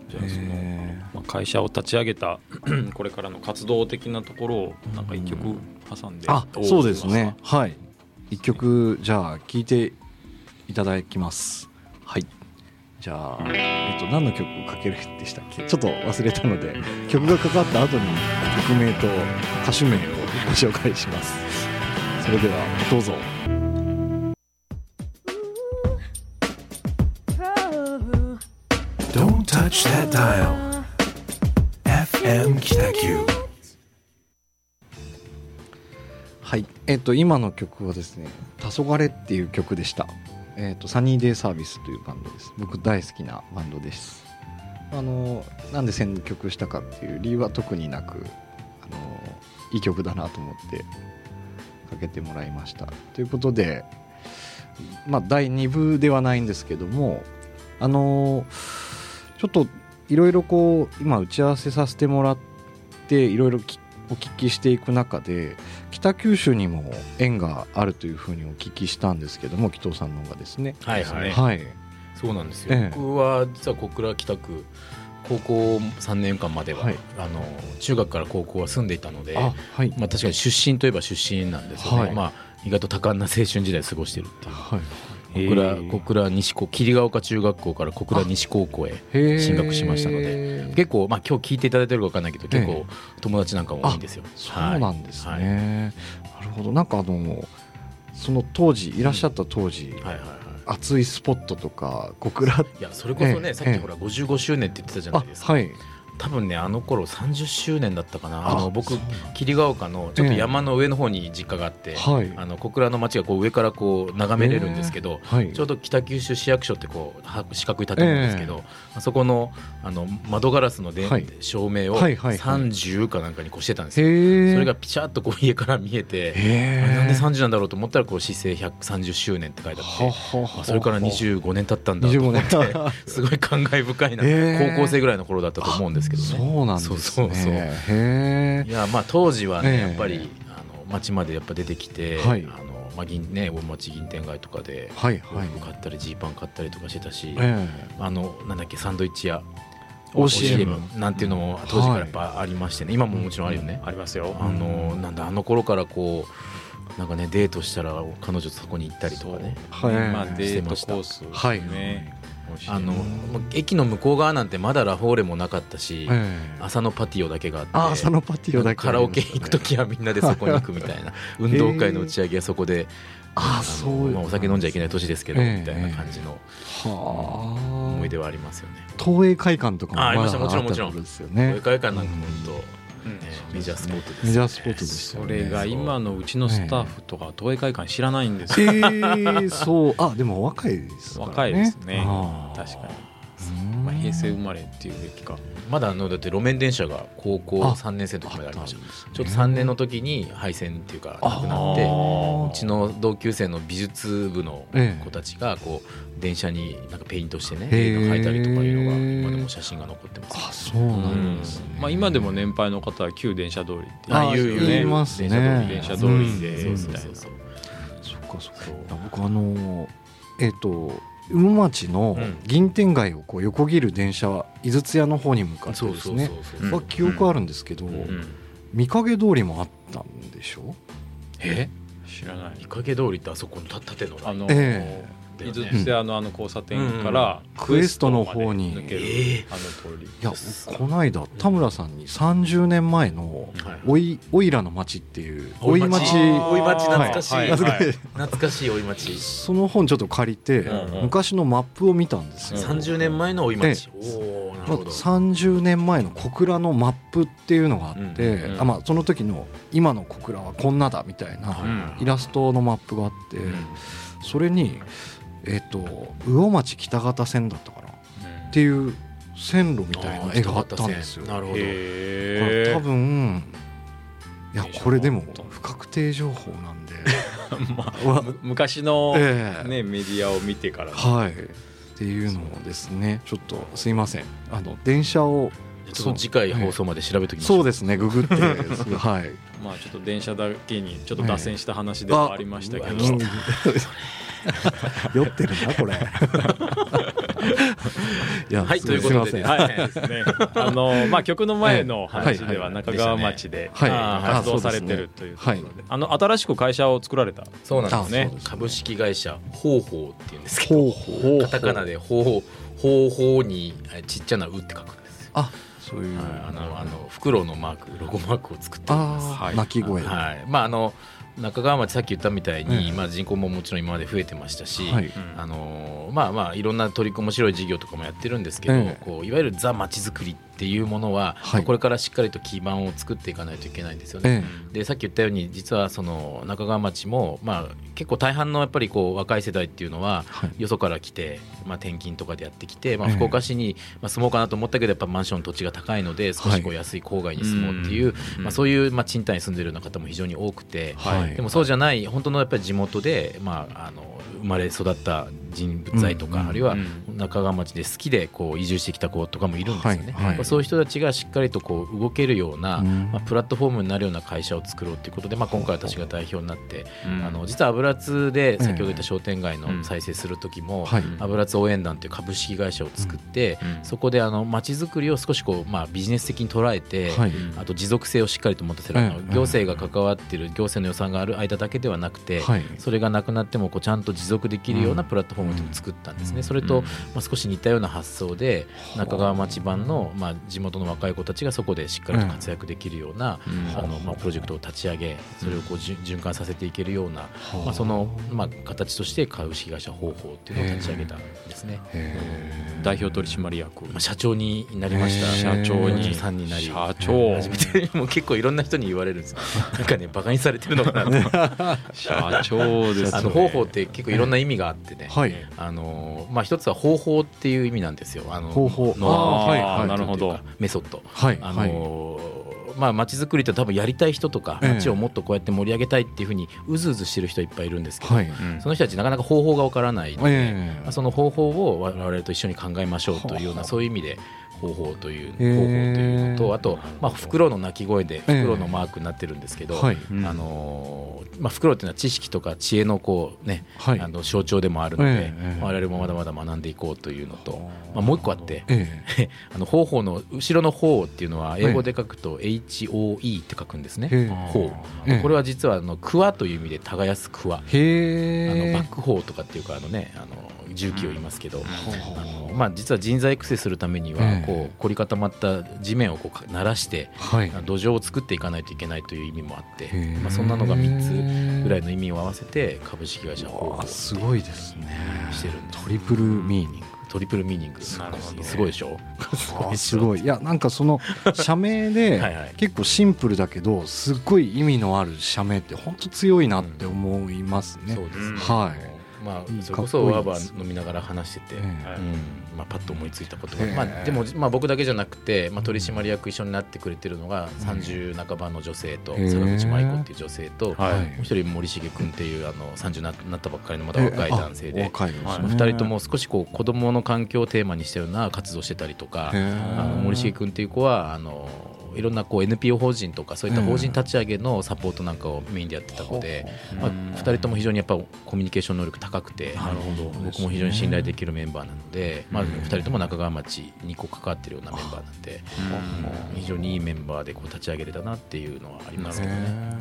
じゃあそのへまあ会社を立ち上げた これからの活動的なところをなんか一曲挟んであどそうですしね。はい。一曲じゃあ聴いていただきます。はい。じゃあ、えっと、何の曲かけるでしたっけ？ちょっと忘れたので曲がかかった後に曲名と歌手名をご紹介します。それではどうぞ。Don't touch that dial. FM. はい。えっと今の曲はですね「黄昏っていう曲でしたえっとサニーデイサービスというバンドです。僕大好きなバンドです。あのなんで選曲したかっていう理由は特になくあのいい曲だなと思ってかけてもらいました。ということでまあ第2部ではないんですけどもあのちょっといろいろこう今打ち合わせさせてもらっていろいろお聞きしていく中で北九州にも縁があるというふうにお聞きしたんですけども紀藤さんの方がですね。はいはい、はい。そうなんですよ、ええ。僕は実は小倉北区高校3年間までは、はい。あの中学から高校は住んでいたのであはい。まあ、確かに出身といえば出身なんですよね、はい。まあ、意外と多感な青春時代を過ごしてるっていう。はい小倉小倉西高霧ヶ丘中学校から小倉西高校へ進学しましたので結構、まあ、今日聞いていただいてるか分かんないけど結構友達なんかも多いんですよ。そうなんですはい。ね、なるほど。なんかあのその当時いらっしゃった当時、はいはいはい。熱いスポットとか小倉いやそれこそね、さっきほら55周年って言ってたじゃなあいですか、はい多分ねあの頃30周年だったかな。ああの僕霧ヶ丘のちょっと山の上の方に実家があって、はい。あの小倉の町がこう上からこう眺めれるんですけど、はい。ちょうど北九州市役所ってこうは四角い建物ですけど、あそこのあの窓ガラスので、はい。照明をはいはいはい。30かなんかに越してたんですよ。それがピチャッとこう家から見えて、なんで30なんだろうと思ったらこう市政130周年って書いてあってそれから25年経ったんだと思って25年 すごい感慨深いな、高校生ぐらいの頃だったと思うんですけどね。そうなんですね。そうそういやまあ当時はね、ええ。やっぱりあの町までやっぱ出てきて、はい。あのまあ銀ね大町銀天街とかではいはい。買ったりジーパン買ったりとかしてたし、え。あのなんだっけサンドイッチ屋 OCM なんていうのも当時からやっぱありましてね、今ももちろんあるよね。ありますよ。あのなんだあの頃からこうなんかねデートしたら彼女とそこに行ったりとかね。はい。まあデートコースはい。ねあの駅の向こう側なんてまだラフォーレもなかったし、ええ。朝のパティオだけがあってあ朝のパティオだけ。カラオケ行く時はみんなでそこに行くみたいな。運動会の打ち上げはそこで、あのそうまあ、お酒飲んじゃいけない年ですけど、ええみたいな感じのはあ。思い出はありますよね。東映会館とかもあありましただもちろんもちろんあった頃ですよこれね会館なんか本当、うん。ねメジャースポットです、メジャースポットでしたよね。それが今のうちのスタッフとか東映会館知らないんですえよー、そう。あでもお若いですからね。若いですね。確かに、うんまあ、平成生まれっていうべきか。まだあのだって路面電車が高校あ3年生の時までありました。ちょっと3年の時に廃線っていうかなくなってあうちの同級生の美術部のええ子たちがこう電車になんかペイントしてね絵が描いたりとかいうのが今でも写真が残ってます。あそうなんですね、まあ、今でも年配の方は旧電車通り。ってあ言うよね言いますね。電車通りでうん。みたいな、そっかそっか。僕あのえっ、と羽町のうん。銀天街をこう横切る電車は井筒屋の方に向かってですね。は記憶あるんですけど、うん。見影通りもあったん。でしょえ知らない見かけ通りってあそこのた縦のあの、え井筒屋のあの交差点から、クエストの方に抜ける、えあの通り。いやこの間田村さんに30年前のはいおいおいらの町っていうおい町。町。おい町懐かしい。はい。懐かしい。懐かしい追い町。その本ちょっと借りてうんうん。昔のマップを見たんですよ、うん。30年前の追い町。えおおなるまあほど30年前の小倉のマップっていうのがあって、うんうんあまあ、その時の今の小倉はこんなだみたいなうん。イラストのマップがあって、それに、えっと魚町北方線だったかな？っていう線路みたいな絵があったんですよ。なるほど。多分いやえこれでも不確定情報なんで。まわあ、む昔の、ええ。ね、メディアを見てから、はい。っていうのをですねちょっとすいません。あの電車をちょっと次回放送まで調べときましょそうですね。ググって はい。まあ、ちょっと電車だけにちょっと脱線した話ではありましたけど、うん 酔ってるなこれ。いやはいすということではい、ですね。あの まあ曲の前の話でははい中川町で活動されてるというところで、あの新しく会社を作られた。そうなんですね。株式会社方法っていうんですけど。カタカナで方法方法にえちっちゃな「う」って書くんですよ。あそういう。はい。あのあのフクロウのマークロゴマークを作ってます。鳴き声。はい。まああの中川町さっき言ったみたいに、ええ。まあ、人口ももちろん今まで増えてましたし、はい。あのまあまあいろんな取り組み面白い事業とかもやってるんですけど、ええ。こういわゆるザ・まちづくりっていうものは、はい。これからしっかりと基盤を作っていかないといけないんですよね。えでさっき言ったように実はその中川町も、まあ、結構大半のやっぱりこう若い世代っていうのははい。よそから来て、まあ、転勤とかでやってきて、まあ、ええ。福岡市に、まあ、住もうかなと思ったけどやっぱマンション土地が高いので少しこうはい安い郊外に住もうっていう、うん。まあ、そういう、まあ、賃貸に住んでるような方も非常に多くて、はい。でもそうじゃない本当のやっぱり地元で、まあ、あの生まれ育った人物材とか、うんあるいはうん中川町で好きでこう移住してきた子とかもいるんですよね。はいはいまあそういう人たちがしっかりとこう動けるような、うん。まあ、プラットフォームになるような会社を作ろうということで、まあ、今回私が代表になって、うん。あの実は油津で先ほど言った商店街の再生する時も、はい。油津応援団という株式会社を作って、うん。そこであの街づくりを少しこう、まあ、ビジネス的に捉えて、はい。あと持続性をしっかりと持たせる、行政が関わっている行政の予算がある間だけではなくて、はい。それがなくなってもこうちゃんと持続できるようなうん。プラットフォームを作ったんですね。うん。それと、うん。まあ、少し似たような発想で中川町版の、まあ、地元の若い子たちがそこでしっかりと活躍できるような、うん。あのまあ、プロジェクトを立ち上げそれをこう循環させていけるような、はまあ、その、まあ、形として株式会社方法っていうのを立ち上げたんですね。へ代表取締役。まあ、社長になりました。社長に。さんになり社長。初めてもう結構いろんな人に言われるんですよ。なんかねバカにされてるのかなと。社長です、ね。あの方法って結構いろんな意味があってね、はいあのまあ、一つは方法っていう意味なんですよ。あの方法。ノウハウあーはいなるほどメソッド。はいあはい。のまあ街づくりって多分やりたい人とかええ。街をもっとこうやって盛り上げたいっていうふうにうずうずしてる人いっぱいいるんですけど、はい。うんその人たちなかなか方法がわからないので、ええ。まあその方法を我々と一緒に考えましょうというようなそういう意味で方法という方法というのとあとまあ袋の鳴き声でええ。袋のマークになってるんですけど、あのまあ袋っていうのは知識とか知恵のこうねはい。あの象徴でもあるので、ええ我々もまだまだ学んでいこうというのと、まあ、もう一個あって、え あの方法の後ろの方っていうのは英語で書くと HOE って書くんですね。これは実はあのクワという意味で耕すクワ。あのバックホーとかっていうかあのねあの重機を言いますけど、あのまあ、実は人材育成するためにはええこう凝り固まった地面をこう鳴らしてはい。土壌を作っていかないといけないという意味もあってまあ、そんなのが3つぐらいの意味を合わせて株式会社方法わあすごいですね。してるトリプルミーニング。トリプルミーニング。すごいでしょ？あ すごいい。やなんかその 社名ではいはい。結構シンプルだけどすっごい意味のある社名って本当強いなって思いますね。そうですね、はい。まあそれこそワーバー飲みながら話してて、ええ。うんまあ、パッと思いついたことが、まあ、でも、まあ、僕だけじゃなくて、まあ、取締役一緒になってくれてるのが30半ばの女性と坂口舞子っていう女性と、はいはいもう一人森重君っていうあの30にななったばっかりのまだ若い男性で。若いですねはい2人とも少しこう子供の環境をテーマにしたような活動をしてたりとかあの森重君っていう子はあのいろんなこう NPO 法人とかそういった法人立ち上げのサポートなんかをメインでやってたので、まあ、2人とも非常にやっぱコミュニケーション能力高くて僕も非常に信頼できるメンバーなので、まあ、2人とも中川町にこう関わってるようなメンバーなんで非常にいいメンバーでこう立ち上げれたなっていうのはありますけどね。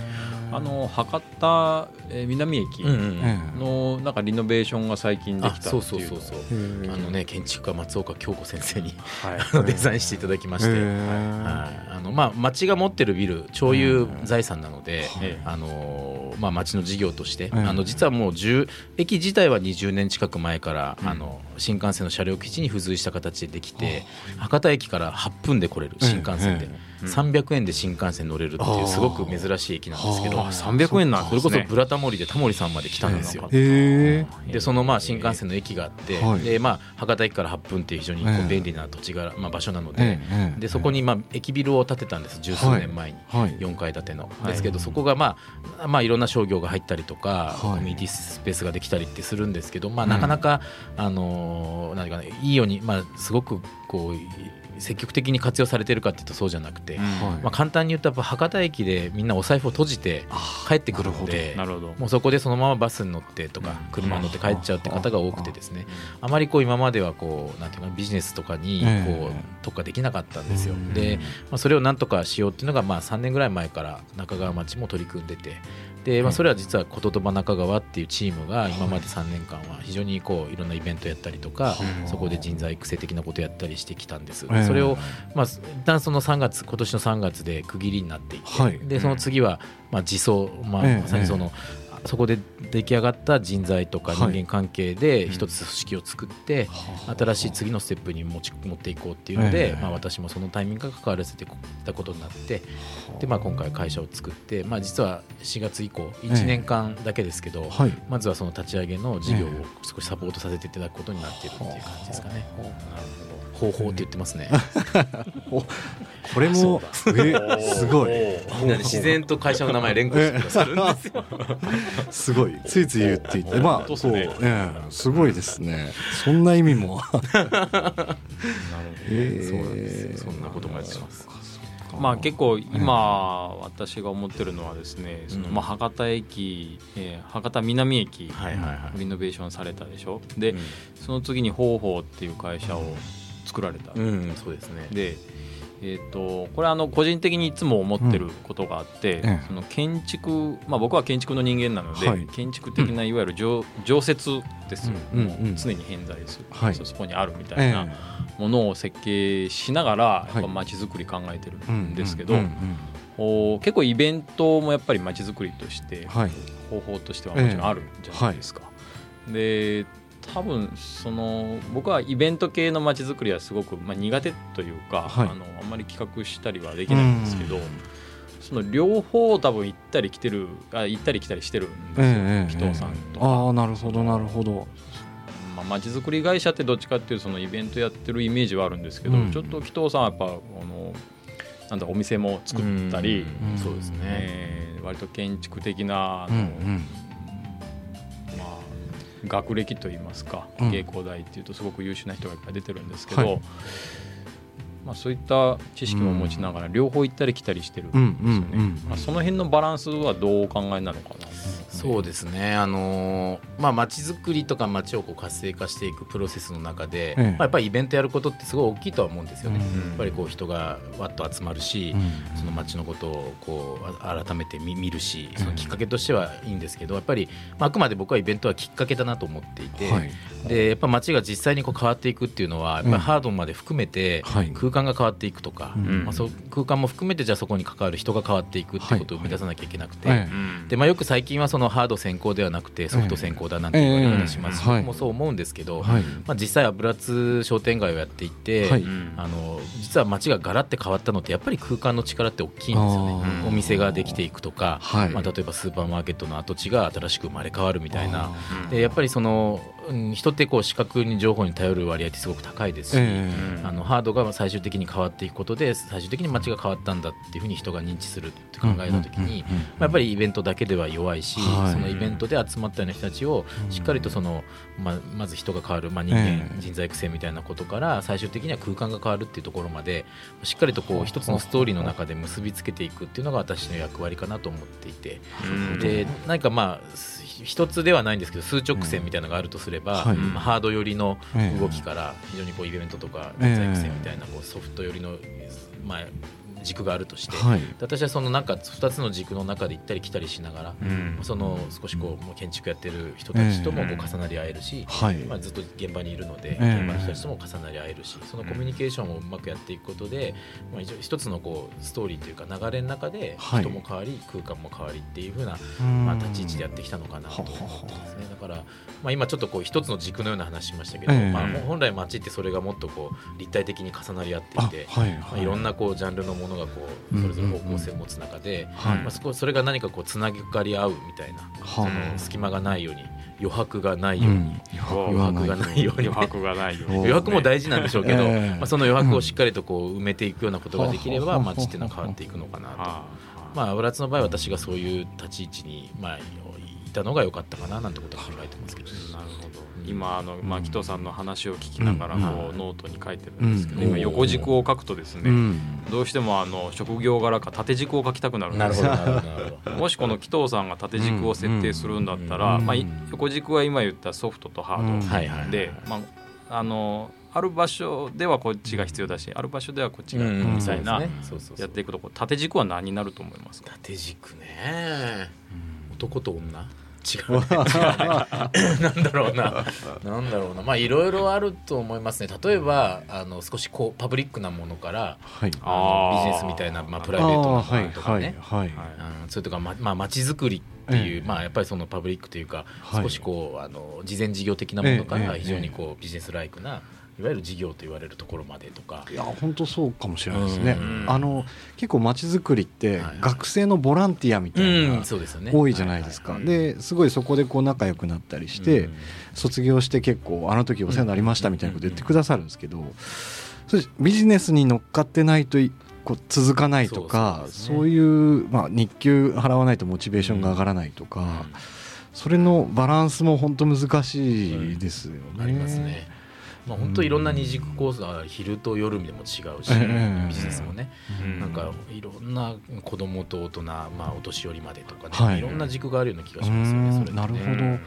あの博多、えー南駅のなんかリノベーションが最近であきたっていうあのね建築家松岡京子先生にはい。デザインしていただきまして、へはい。ーあのまあ町が持ってるビル超有財産なので、ええあのまあ町の事業として、ええあの実はもう10駅自体は20年近く前から、あの新幹線の車両基地に付随した形でできて、博多駅から8分で来れる新幹線で、え300円で新幹線乗れるっていうすごく珍しい駅なんですけど、あ300円なんそれこそブラタモリでタモリさんまで来たんですよ。でそのまあ新幹線の駅があって、はい。でまあ、博多駅から8分っていう非常に便利な土地が、まあ、場所なので,、でそこにまあ駅ビルを建てたんです。十数年前に、はい。4階建ての、いですけどそこが、まあまあ、いろんな商業が入ったりとか、い。コミュニティスペースができたりってするんですけど、まあ、うんなかなか、あのーなんていうかね、いいように、まあ、すごくこう積極的に活用されてるかっていうとそうじゃなくて、はい。まあ、簡単に言うとやっぱ博多駅でみんなお財布を閉じて帰ってくるのでなるほどもうそこでそのままバスに乗ってとか車に乗って帰っちゃうって方が多くてですね。あまりこう今まではこうなんていうかなビジネスとかにええ。こう特化できなかったんですよ。うん。で、まあ、それをなんとかしようっていうのがまあ3年ぐらい前から中川町も取り組んでてで、まあ、それは実は言霊中川っていうチームが今まで3年間は非常にこういろんなイベントやったりとかそこで人材育成的なことやったりしてきたんです。ええそれをまあ一旦その3月今年の3月で区切りになっていて、はい。でその次はまあ自走、まあ、にその、そこで出来上がった人材とか人はい。間関係で一つ組織を作って、新しい次のステップに持ち持っていこうっていうので、ええ。まあ、私もそのタイミングが関わらせていたことになってで、まあ、今回会社を作って、まあ、実は4月以降1年間だけですけど、はい。まずはその立ち上げの事業を少しサポートさせていただくことになっているっていう感じですかね。方法って言ってますね。これもえすごい。みんなね自然と会社の名前連呼してくださるんですよ。すごい。ついつい言っていて。まあこうええすごいですね。そんな意味も。ええ。そうなんですよ。そんなこともやってます。まあ結構今私が思ってるのはですねそのうんまあ博多駅えー博多南駅はいはいはい。リノベーションされたでしょ？でうん。その次に方法っていう会社を作られた。うん、そうですね。でえー、とこれあの個人的にいつも思ってることがあって、ええ。その建築、まあ、僕は建築の人間なので、はい。建築的ないわゆる常,、常設ですよ、うんもううん。常に偏在する、はい。そそこにあるみたえいなものを設計しながらはい。やっぱ街づくり考えてるえんですけど、うんうんこう結構イベントもやっぱり街づくりとしてはい。方法としてはもちろんあるじゃないですか。で多分その僕はイベント系の街づくりはすごく、まあ、苦手というか、はい。あのあんまり企画したりはできないんですけど、その両方多分行ったり来てるあ行ったり来たりしてるんですよ、ええ紀藤さんとか。ああなるほどなるほど。まあ、街づくり会社ってどっちかっていうとそのイベントやってるイメージはあるんですけど、うん。ちょっと紀藤さんはやっぱあのなんだお店も作ったり、うん。そうですね。えー割と建築的なあの、うんうん。まあ、学歴といいますか、うん。芸工大っていうとすごく優秀な人がいっぱい出てるんですけど、はい。まあ、そういった知識も持ちながら両方行ったり来たりしてるんですよね、まあ、その辺のバランスはどうお考えなのかなそうですね、あのーまあ、街づくりとか街をこう活性化していくプロセスの中で、ええ。まあ、やっぱりイベントやることってすごい大きいとは思うんですよね。うん。やっぱりこう人がわっと集まるし、うん。その街のことをこうあ改めて見見るしそのきっかけとしてはいいんですけどやっぱり、まあ、あくまで僕はイベントはきっかけだなと思っていて、はい。でやっぱ街が実際にこう変わっていくっていうのはやっぱりハードまで含めてはい。空間が変わっていくとか、うん。まあ、そう空間も含めてじゃあそこに関わる人が変わっていくっていうことを生み出さなきゃいけなくて。えでまあ、よく最近はそのハード先行ではなくてソフト先行だなんて言われ方します。し、ええ。僕もそう思うんですけど、はい。まあ、実際油津商店街をやっていて、はい。あの実は街がガラッて変わったのってやっぱり空間の力って大きいんですよね。お店ができていくとか、はい。まあ、例えばスーパーマーケットの跡地が新しく生まれ変わるみたいな。あでやっぱりそのうん人ってこう視覚に情報に頼る割合ってすごく高いですし、えあのハードが最終的に変わっていくことで最終的に街が変わったんだっていうふうに人が認知するって考えた時に、やっぱりイベントだけでは弱いし、はい。そのイベントで集まったような人たちをしっかりとその、まあ、まず人が変わる、まあ、人間、ええ。人材育成みたいなことから最終的には空間が変わるっていうところまでしっかりとこう一つのストーリーの中で結びつけていくっていうのが私の役割かなと思っていて。うん。で何かまあす一つではないんですけど数直線みたいなのがあるとすれば、はい。まあハード寄りのええ。動きから非常にこうイベントとかええ人材育成みたいなこうソフト寄りの、まあ、軸があるとして、はい。で私はそのなんか2つの軸の中で行ったり来たりしながら、うん。その少しこう建築やってる人たちともこええう重なり合えるし、はい。まあ、ずっと現場にいるので、ええ。現場の人たちとも重なり合えるしそのコミュニケーションをうまくやっていくことで、まあ、一応一つのこうストーリーというか流れの中ではい。人も変わり、空間も変わりっていう風な、うん。まあ、立ち位置でやってきたのかなと思ってますね。だから、まあ、今ちょっとこう一つの軸のような話しましたけど、ええまあ、本来街ってそれがもっとこう立体的に重なり合っていて。あはいまあ、いろんなこうジャンルのものがこうそれぞれ方向性を持つ中で、はいまあ、そこそれが何かこうつながり合うみたいな、その隙間がないように余白がないように、余白がないように、余白がないように余白も大事なんでしょうけど、ええまあ、その余白をしっかりとこう埋めていくようなことができればうん街っていうのは変わっていくのかなと。はまあ、浦津の場合私がそういう立ち位置に、まあ、いたのが良かったかななんてことは考えてますけど、なるほど。うん。今あの、まあ、紀藤さんの話を聞きながらうん。こうノートに書いてるんですけど、うん。今横軸を書くとですね、うん。どうしてもあの職業柄か縦軸を書きたくなるんですよ。なるほどなるほどなるほど。もしこの紀藤さんが縦軸を設定するんだったら、うん。まあ、い横軸は今言ったソフトとハードで、まあ、あのある場所ではこっちが必要だしある場所ではこっちがうん。みたいなやっていくとこ縦軸は何になると思いますか？縦軸ね、男と女？違う。ね なんだろうな。なんだろうな。まあいろいろあると思いますね。例えばあの少しこうパブリックなものからはい。あビジネスみたいな、まあ、プライベートなものとかね。はい。はい。それとかままあ街づくりっていう、ええ。まあやっぱりそのパブリックというか、はい。少しこうあの事前事業的なものかええ。ら非常にこうビジネスライクないわゆる事業と言われるところまでとか。いや本当そうかもしれないですね。うん。あの結構街づくりってはい学生のボランティアみたいな多いじゃないですか。ですごいそこでこう仲良くなったりしてうん。卒業して結構あの時お世話になりましたみたいなこと言ってくださるんですけどそれビジネスに乗っかってないといこう続かないとかそういうまあ日給払わないとモチベーションが上がらないとかそれのバランスも本当難しいですよね。ありますね。まあ、本当いろんな二軸構造は昼と夜でも違うし、ええビジネスもね、うん。なんかいろんな子供と大人、まあ、お年寄りまでとかね、はい。い、ろんな軸があるような気がしますよね。うん。それなるほど。うん。あ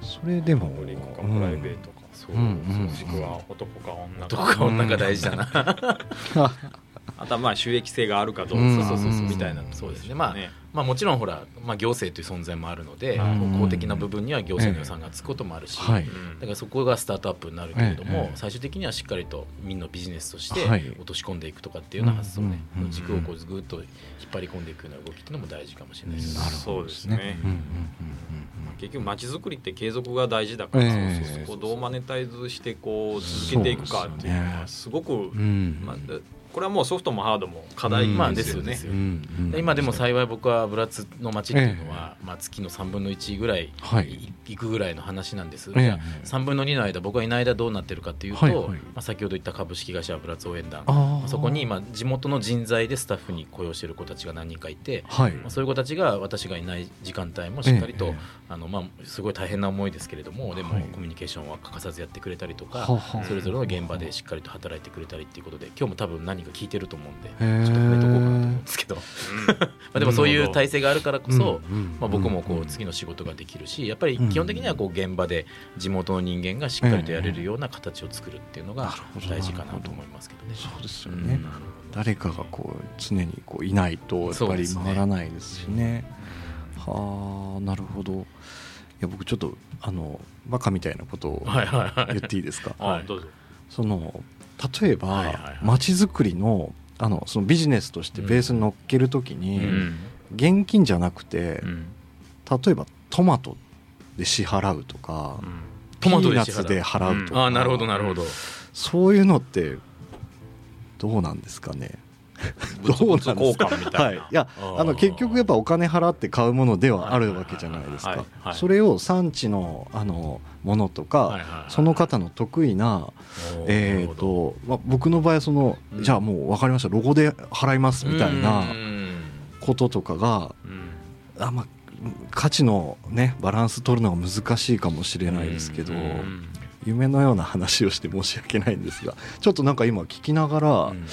それでもプライベートか、そう。もしくは男か女男かか女が大事だな。あとはまあ収益性があるかどううん。かみたいな。そうですね。まあまあ、もちろんほら、まあ、行政という存在もあるので、うん。公的な部分には行政の予算がつくこともあるし、はい。うんだからそこがスタートアップになるけれども、ええ最終的にはしっかりとみんなビジネスとしてはい。落とし込んでいくとかっていうような発想ね、軸をこうぐっと引っ張り込んでいくような動きっていうのも大事かもしれないですね。なるほそうどですね。うんうんうん結局街づくりって継続が大事だから、ええ。そうそうそこをどうマネタイズしてこう続けていくかっていうのはすごく、うんうん。まあ、これはもうソフトもハードも課題ですよね。今でも幸い僕はブラツの街っていうのは、まあ、月の3分の1ぐらいはい。くぐらいの話なんです、ええ。じゃあ3分の2の間僕がいない間どうなってるかっていうと、まあ、先ほど言った株式会社ブラツ応援団そこに今地元の人材でスタッフに雇用している子たちが何人かいて、はい。まあ、そういう子たちが私がいない時間帯もしっかりと、ええ。あのまあ、すごい大変な思いですけれどもでもはいコミュニケーションは欠かさずやってくれたりとか、それぞれの現場でしっかりと働いてくれたりっていうことで今日も多分何か聞いてると思うんでちょっと触れとこうかなと思うんですけど。まあでもそういう体制があるからこそ、まあ、僕もこう次の仕事ができるしやっぱり基本的にはこう現場で地元の人間がしっかりとやれるような形を作るっていうのが大事かなと思いますけどね。そうですよね。うん。誰かがこう常にこういないとやっぱり回らないですしね。はあなるほど。いや僕ちょっとあのバカみたいなことを言っていいですか？はい。あどうぞ。その例えば、はいはいはい。街づくりのあのそのビジネスとしてベースに乗っけるときに、うん。現金じゃなくて、うん。例えばトマトで支払うとか、トマトピーナッで支払うツで払うとか、ああなるほどなるほど。そういうのってどうなんですかね物々交換みたはい。いな、やあの結局やっぱお金払って買うものではあるわけじゃないですか。それを産地のあのものとか、その方の得意な、えーとまあ、僕の場合はその、うん。じゃあもう分かりました。ロゴで払いますみたいなうん。こととかがうん。あ、まあ、価値の、ね、バランス取るのが難しいかもしれないですけど、うん。うん夢のような話をして申し訳ないんですがちょっとなんか今聞きながら、うん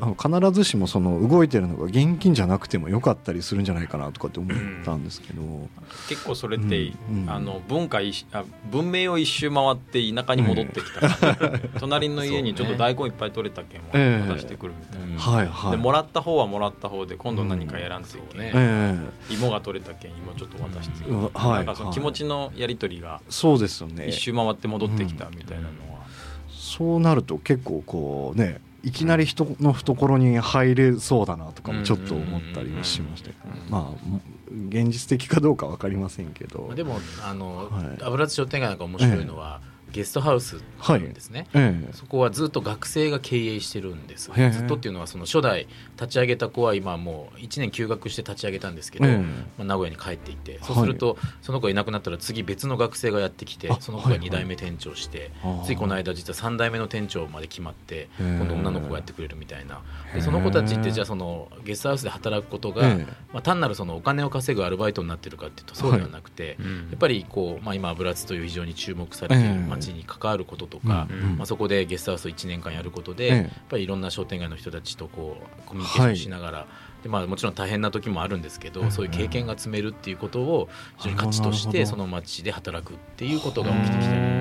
あの必ずしもその動いてるのが現金じゃなくてもよかったりするんじゃないかなとかって思ったんですけど、結構それって、うん。うんあの文化一あ文明を一周回って田舎に戻ってきた、隣の家にちょっと大根いっぱい取れたけんええ渡してくるみたいな、うんはいはい。でもらった方はもらった方で今度何かやらんといけない、ええ。芋が取れたけん芋ちょっと渡して。くる、うん。はいなんかその気持ちのやり取りがそうですよね。一周回って戻ってきたみたいなのは、そうなると結構こうねいきなり人の懐に入れそうだなとかもちょっと思ったりもしましたまあ現実的かどうか分かりませんけど。まあでもあの、はい。油津商店街なんか面白いのは、ゲストハウスあるんですね、ええ。そこはずっと学生が経営してるんです。へえ。ずっとっていうのはその初代立ち上げた子は今もう1年休学して立ち上げたんですけど、ええ。まあ、名古屋に帰っていてそうすると、その子がいなくなったら次別の学生がやってきてあその子がはいはい2代目店長して、あーついこの間実は3代目の店長まで決まって今度女の子がやってくれるみたいな。でその子たちってじゃあそのゲストハウスで働くことが、ええ。まあ、単なるそのお金を稼ぐアルバイトになってるかっていうとそうではなくて、うん。やっぱりこう、まあ、今油津という非常に注目されている街に関わることとか、うん。まあ、そこでゲストハウスを1年間やることで、ええ。やっぱりいろんな商店街の人たちとこうコミュニケーションしながら、でまあ、もちろん大変な時もあるんですけど、うんそういう経験が積めるっていうことを非常に価値としてその街で働くっていうことが起きてきてる。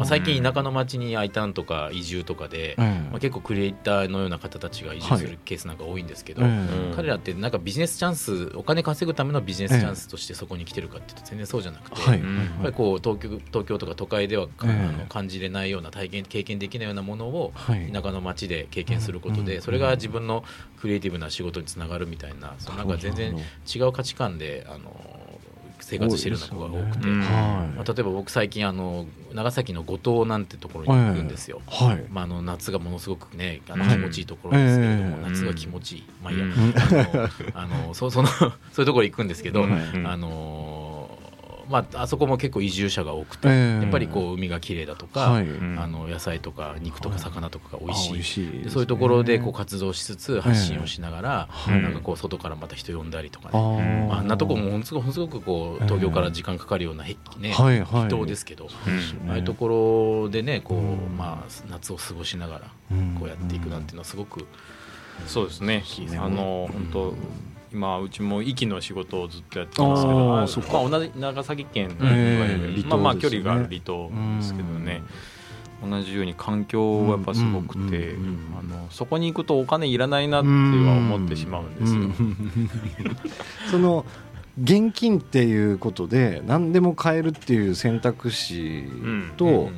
まあ、最近田舎の町に I ターンとか移住とかで、ええまあ、結構クリエイターのような方たちが移住するケースなんか多いんですけど、ええ彼らってなんかビジネスチャンスお金稼ぐためのビジネスチャンスとしてそこに来てるかっていうと全然そうじゃなくて、やっぱりこう東京東京とか都会では、ええあの感じれないような体験経験できないようなものをはい。田舎の街で経験することで、うん。それが自分のクリエイティブな仕事につながるみたいなそのなんか全然違う価値観であの生活してるような子が多くて、ね。はい。まあ、例えば僕最近あの長崎の五島なんてところに行くんですよ。はい。まあ、あの夏がものすごくねあのはい。気持ちいいところですけれども、ええ。夏が気持ちいい、まあいいや、うん。あのあのそその そういうところ行くんですけど、うん。あのまあ、あそこも結構移住者が多くて、ええ。やっぱりこう海が綺麗だとか、はい。ん。あの野菜とか肉とか魚とかが美味しい,、あ美味しいね。でそういうところでこう活動しつつ発信をしながら、はい。なんかこう外からまた人呼んだりとかあね。あ、あんなとこもほんすごくすごくこう東京から時間かかるような、へねはいはい。人ですけど、そうですね。ああいうところでねこう、うん。まあ、夏を過ごしながらうん。こうやっていくなんていうのはすごく、そうですね。ね。あのうん。本当今うちも息の仕事をずっとやってますけあどあまあ同じ長崎県うん。いわゆる離島まあまあ距離がある離島ですけどね。同じように環境はやっぱすごくてあのそこに行くとお金いらないなっては思ってしまうんですよ。うん。その現金っていうことで何でも買えるっていう選択肢と、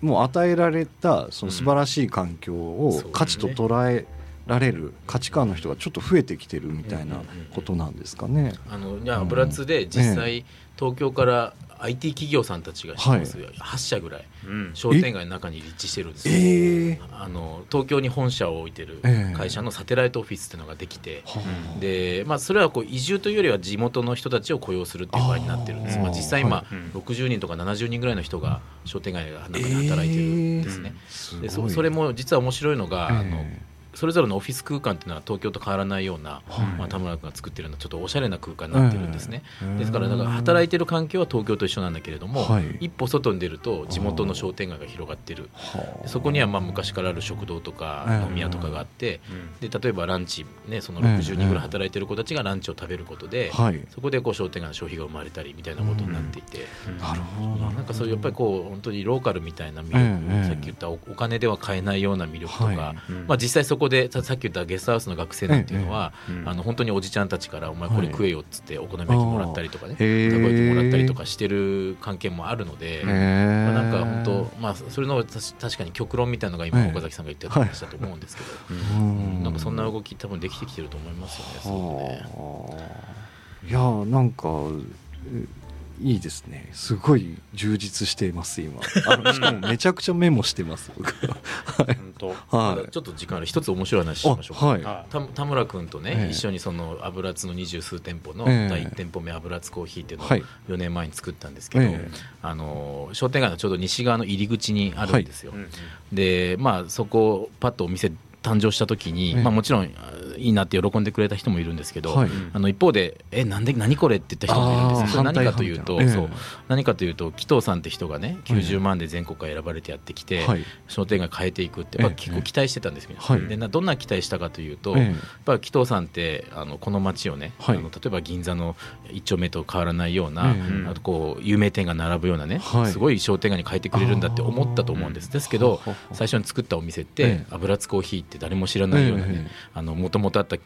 もう与えられたその素晴らしい環境を価値と捉えられる価値観の人がちょっと増えてきてるみたいなことなんですかね。あのいや油津で実際、東京から IT 企業さんたちがます、8社ぐらい。うん。商店街の中に立地してるんですよ。ええ。あの東京に本社を置いてるええ。会社のサテライトオフィスっていうのができて、はあ。でまあ、それはこう移住というよりは地元の人たちを雇用するっていう場合になってるんです、あーまあ、実際今、はい。60人とか70人ぐらいの人が商店街の中で働いてるんですね。すごいでそそれも実は面白いのが、あのえそれぞれのオフィス空間っていうのは東京と変わらないような、はい。まあ、田村君が作ってるようなちょっとおしゃれな空間になってるんですね、ええですからだから働いてる環境は東京と一緒なんだけれども、はい。一歩外に出ると地元の商店街が広がってる。はあ。そこにはまあ昔からある食堂とかええ。飲み屋とかがあって、うん。で例えばランチ、ね、そのええ。60人ぐらい働いてる子たちがランチを食べることで、はい。そこでこう商店街の消費が生まれたりみたいなことになっていて、なるほどなんかそういうやっぱりこう本当にローカルみたいな魅力、ええさっき言ったおお金では買えないような魅力とか、はい。うん。まあ、実際そこでささっき言ったゲストハウスの学生なんていうのは、あの本当におじちゃんたちから「お前これ食えよ」っつってお好み焼きもらったりとかねたこ焼きもらったりとかしてる関係もあるので。へまあ、えなんか本当、まあ、それのたし確かに極論みたいなのが今ええ岡崎さんが言ってた話だと思うんですけど、うん。なんかそんな動き多分できてきてると思いますよね。すごくね。はあいやなんかえいいですね。すごい充実しています今。あの しかもめちゃくちゃメモしてます僕は。本当。はまだちょっと時間ある一つ面白い話しましょうか。はい。田村君とね、ええ。一緒にその油津の二十数店舗のええ。第1店舗目油津コーヒーっていうのをはい。4年前に作ったんですけど、ええ。あの商店街のちょうど西側の入り口にあるんですよ、うんでまあそこパッとお店誕生した時に、ええ。まあ、もちろんあいいなって喜んでくれた人もいるんですけど、はい。あの一方で「えなんで何これ?」って言った人もいるんですよ。それ何かというと、そう。何かというと紀藤さんって人がね90万で全国から選ばれてやってきて、はい。商店街変えていくってやっぱええ。結構期待してたんですよ、はい。でなどんな期待したかというと、ええ。やっぱ紀藤さんってあのこの街をね、はい。あの例えば銀座の一丁目と変わらないような、ええ。あとこう有名店が並ぶようなね、はい。すごい商店街に変えてくれるんだって思ったと思うんです。ですけど最初に作ったお店って、ええ。油津コーヒーって誰も知らないようなえねえあのもともとあったき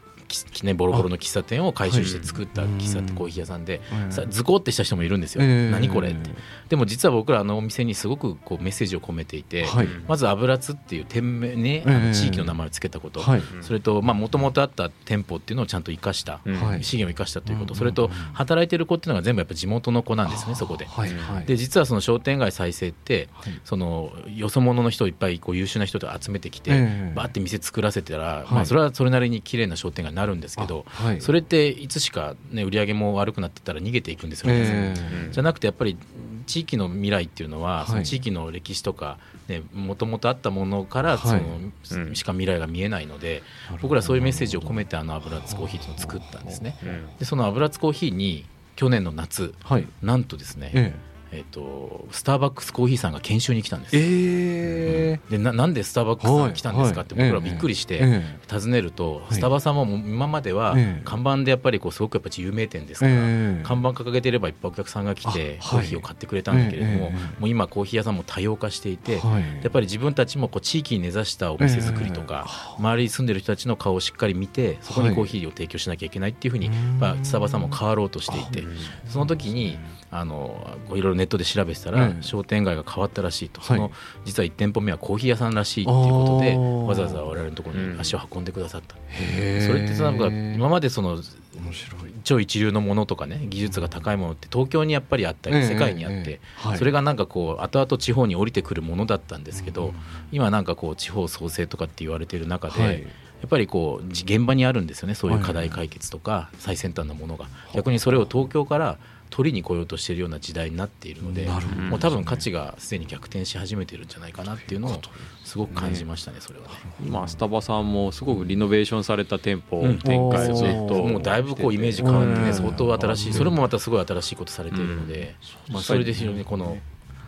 ねボロボロの喫茶店を改修して作ったはい喫茶店コーヒー屋さんで、ええさズコってした人もいるんですよ、ええ。何これって。でも実は僕らあのお店にすごくこうメッセージを込めていて、はい。まず油津っていう店名ね、あえ。えの地域の名前を付けたこと、はい。それともともとあった店舗っていうのをちゃんと生かした、資源を生かしたということ、うん。それと働いてる子っていうのが全部やっぱ地元の子なんですねそこで。で実はその商店街再生ってはい。そのよそ者の人をいっぱいこう優秀な人と集めてきて、ええ。バーって店作らせてたら、い。まあ、それはそれなりに綺麗な商店街になるんですけど、あはい。それっていつしか、ね、売り上げも悪くなってったら逃げていくんですよね。ええ。じゃなくてやっぱり地域の未来っていうのは、はい。その地域の歴史とかねもともとあったものからその、うん。しか未来が見えないので僕らそういうメッセージを込めてあの油津コーヒーっていうのを作ったんですね。でその油津コーヒーに去年の夏はい。なんとですね、ええっとスターバックスコーヒーさんが研修に来たんです。ええでななんでスターバックスさんが来たんですかってはい。僕らびっくりしてえ尋ねると、い。スタバさんも今まではええ。看板でやっぱりこうすごくやっぱり有名店ですから、ええ。看板掲げてればいっぱいお客さんが来てあコーヒーを買ってくれたんだけれども、ええ。ええもう今コーヒー屋さんも多様化していて、はい。やっぱり自分たちもこう地域に根ざしたお店作りとか、周りに住んでる人たちの顔をしっかり見てそこにコーヒーを提供しなきゃいけないっていうふうに、うん。まあ、スタバさんも変わろうとしていてその時にあのいろいろネットで調べてたら、ええ商店街が変わったらしいと、はい。その実は1店舗目はコーヒー屋さんらしいっていうことでわざわざ我々のところに足を運んでくださった、それってなんか今までその面白い。超一流のものとかね技術が高いものって東京にやっぱりあったりええ世界にあっえてそれがなんかこう後々地方に降りてくるものだったんですけど今なんかこう地方創生とかって言われている中で、はい。やっぱりこうじ現場にあるんですよねそういう課題解決とか最先端なものが。逆にそれを東京から取りに来ようとしているような時代になっているのでもう多分価値がすでに逆転し始めてるんじゃないかなっていうのをすごく感じましたねそれはね。今スタバさんもすごくリノベーションされた店舗うん展開をずっともうだいぶこうイメージ変わってうん。ね相当新しうん。いそれもまたすごい新しいことされているのでまあそれで非常にこの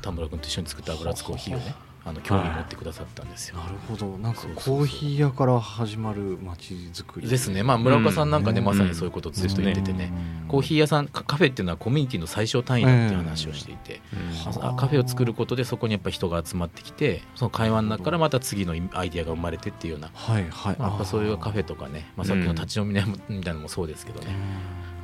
田村君と一緒に作った油津コーヒーをねあの興味持ってくださったんですよ。なるほど。なんかコーヒー屋から始まる街づくり。ですね、まあ、村岡さんなんかね、うん。まさにそういうことをずっと言っててね、うん。コーヒー屋さんカカフェっていうのはコミュニティの最小単位だっていう話をしていて、あカフェを作ることでそこにやっぱ人が集まってきてその会話の中からまた次のアイディアが生まれてっていうような、はいはい。まあ、やっぱそういうカフェとかね、まあ、さっきのうん。立ち飲みみたいなのもそうですけどね、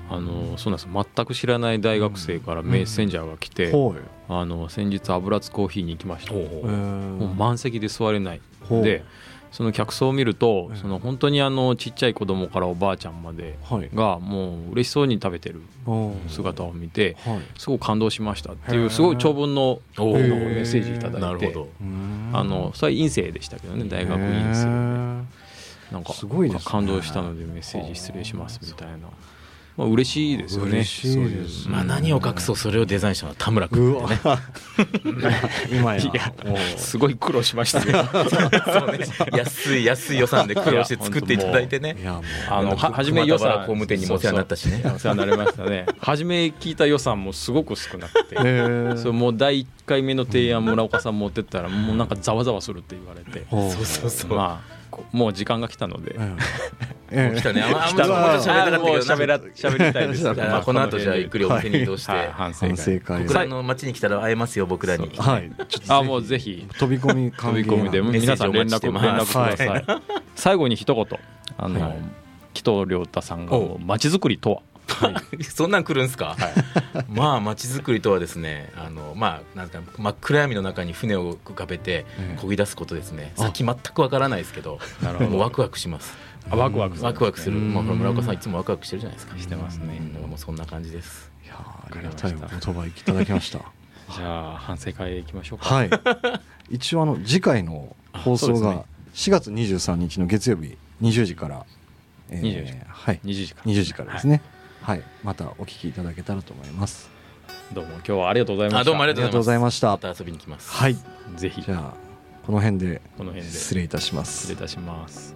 あのそうなんです。全く知らない大学生からメッセンジャーが来て、ほうあの先日油津コーヒーに行きました、もう満席で座れない。でその客層を見ると、うんその本当にあのちっちゃい子供からおばあちゃんまではい。がもう嬉しそうに食べてる姿を見てはい。すごく感動しましたっていうすごい長文のメッセージいただいてなるほど。うん。あのそれは院生でしたけどね大学院生で。なんか感動したのでメッセージ失礼しますみたいな、まあ嬉しいですよね。まあ、何を隠そうそれをデザインしたのは田村君ね。今や。すごい苦労しましたね 安い安い予算で苦労して作っていただいてね。あの初め予算田原工務店にもお世話になったしねお世話になりましたね。初め聞いた予算もすごく少なくて、え。ーそうもう第1回目の提案村岡さん持ってったらもうなんかざわざわするって言われて。そうそうそう、まあこもう時間が来たので。ええ。来たね。あんまり喋りたかったけど。もう喋ら喋りたいです。じ ゃあこの後じゃあゆっくりお店に移動して、はい。反省反省会。会僕らの街に来たら会えますよ僕らに。はい。ちょっとあもうぜひ。飛び込み歓飛迎び込みで皆さん連絡連絡ください、最後に一言。あの、はい。紀藤亮太さんがおう。まちづくりとはそんなん来るんすか、まあ街づくりとはですねあのまあなんか真っ暗闇の中に船を浮かべてええ漕ぎ出すことですね。あ。先全くわからないですけどなるほど。もうワクワクします。あワクワクするワクワクする、うん。まあ、村岡さんいつもワクワクしてるじゃないですか。してますね。もうそんな感じです。いやーありがたいお言葉いただきました。じゃあ反省会行きましょうか。はい。一応あの次回の放送が4月23日の月曜日20時から、えー20時はい。20時から。20時からですね。はい、はい。またお聞きいただけたらと思います。どうも今日はありがとうございました。どうもありがとうございました。また遊びに来ます。はい。ぜひ。じゃあこの辺でこの辺で。失礼いたします。失礼いたします。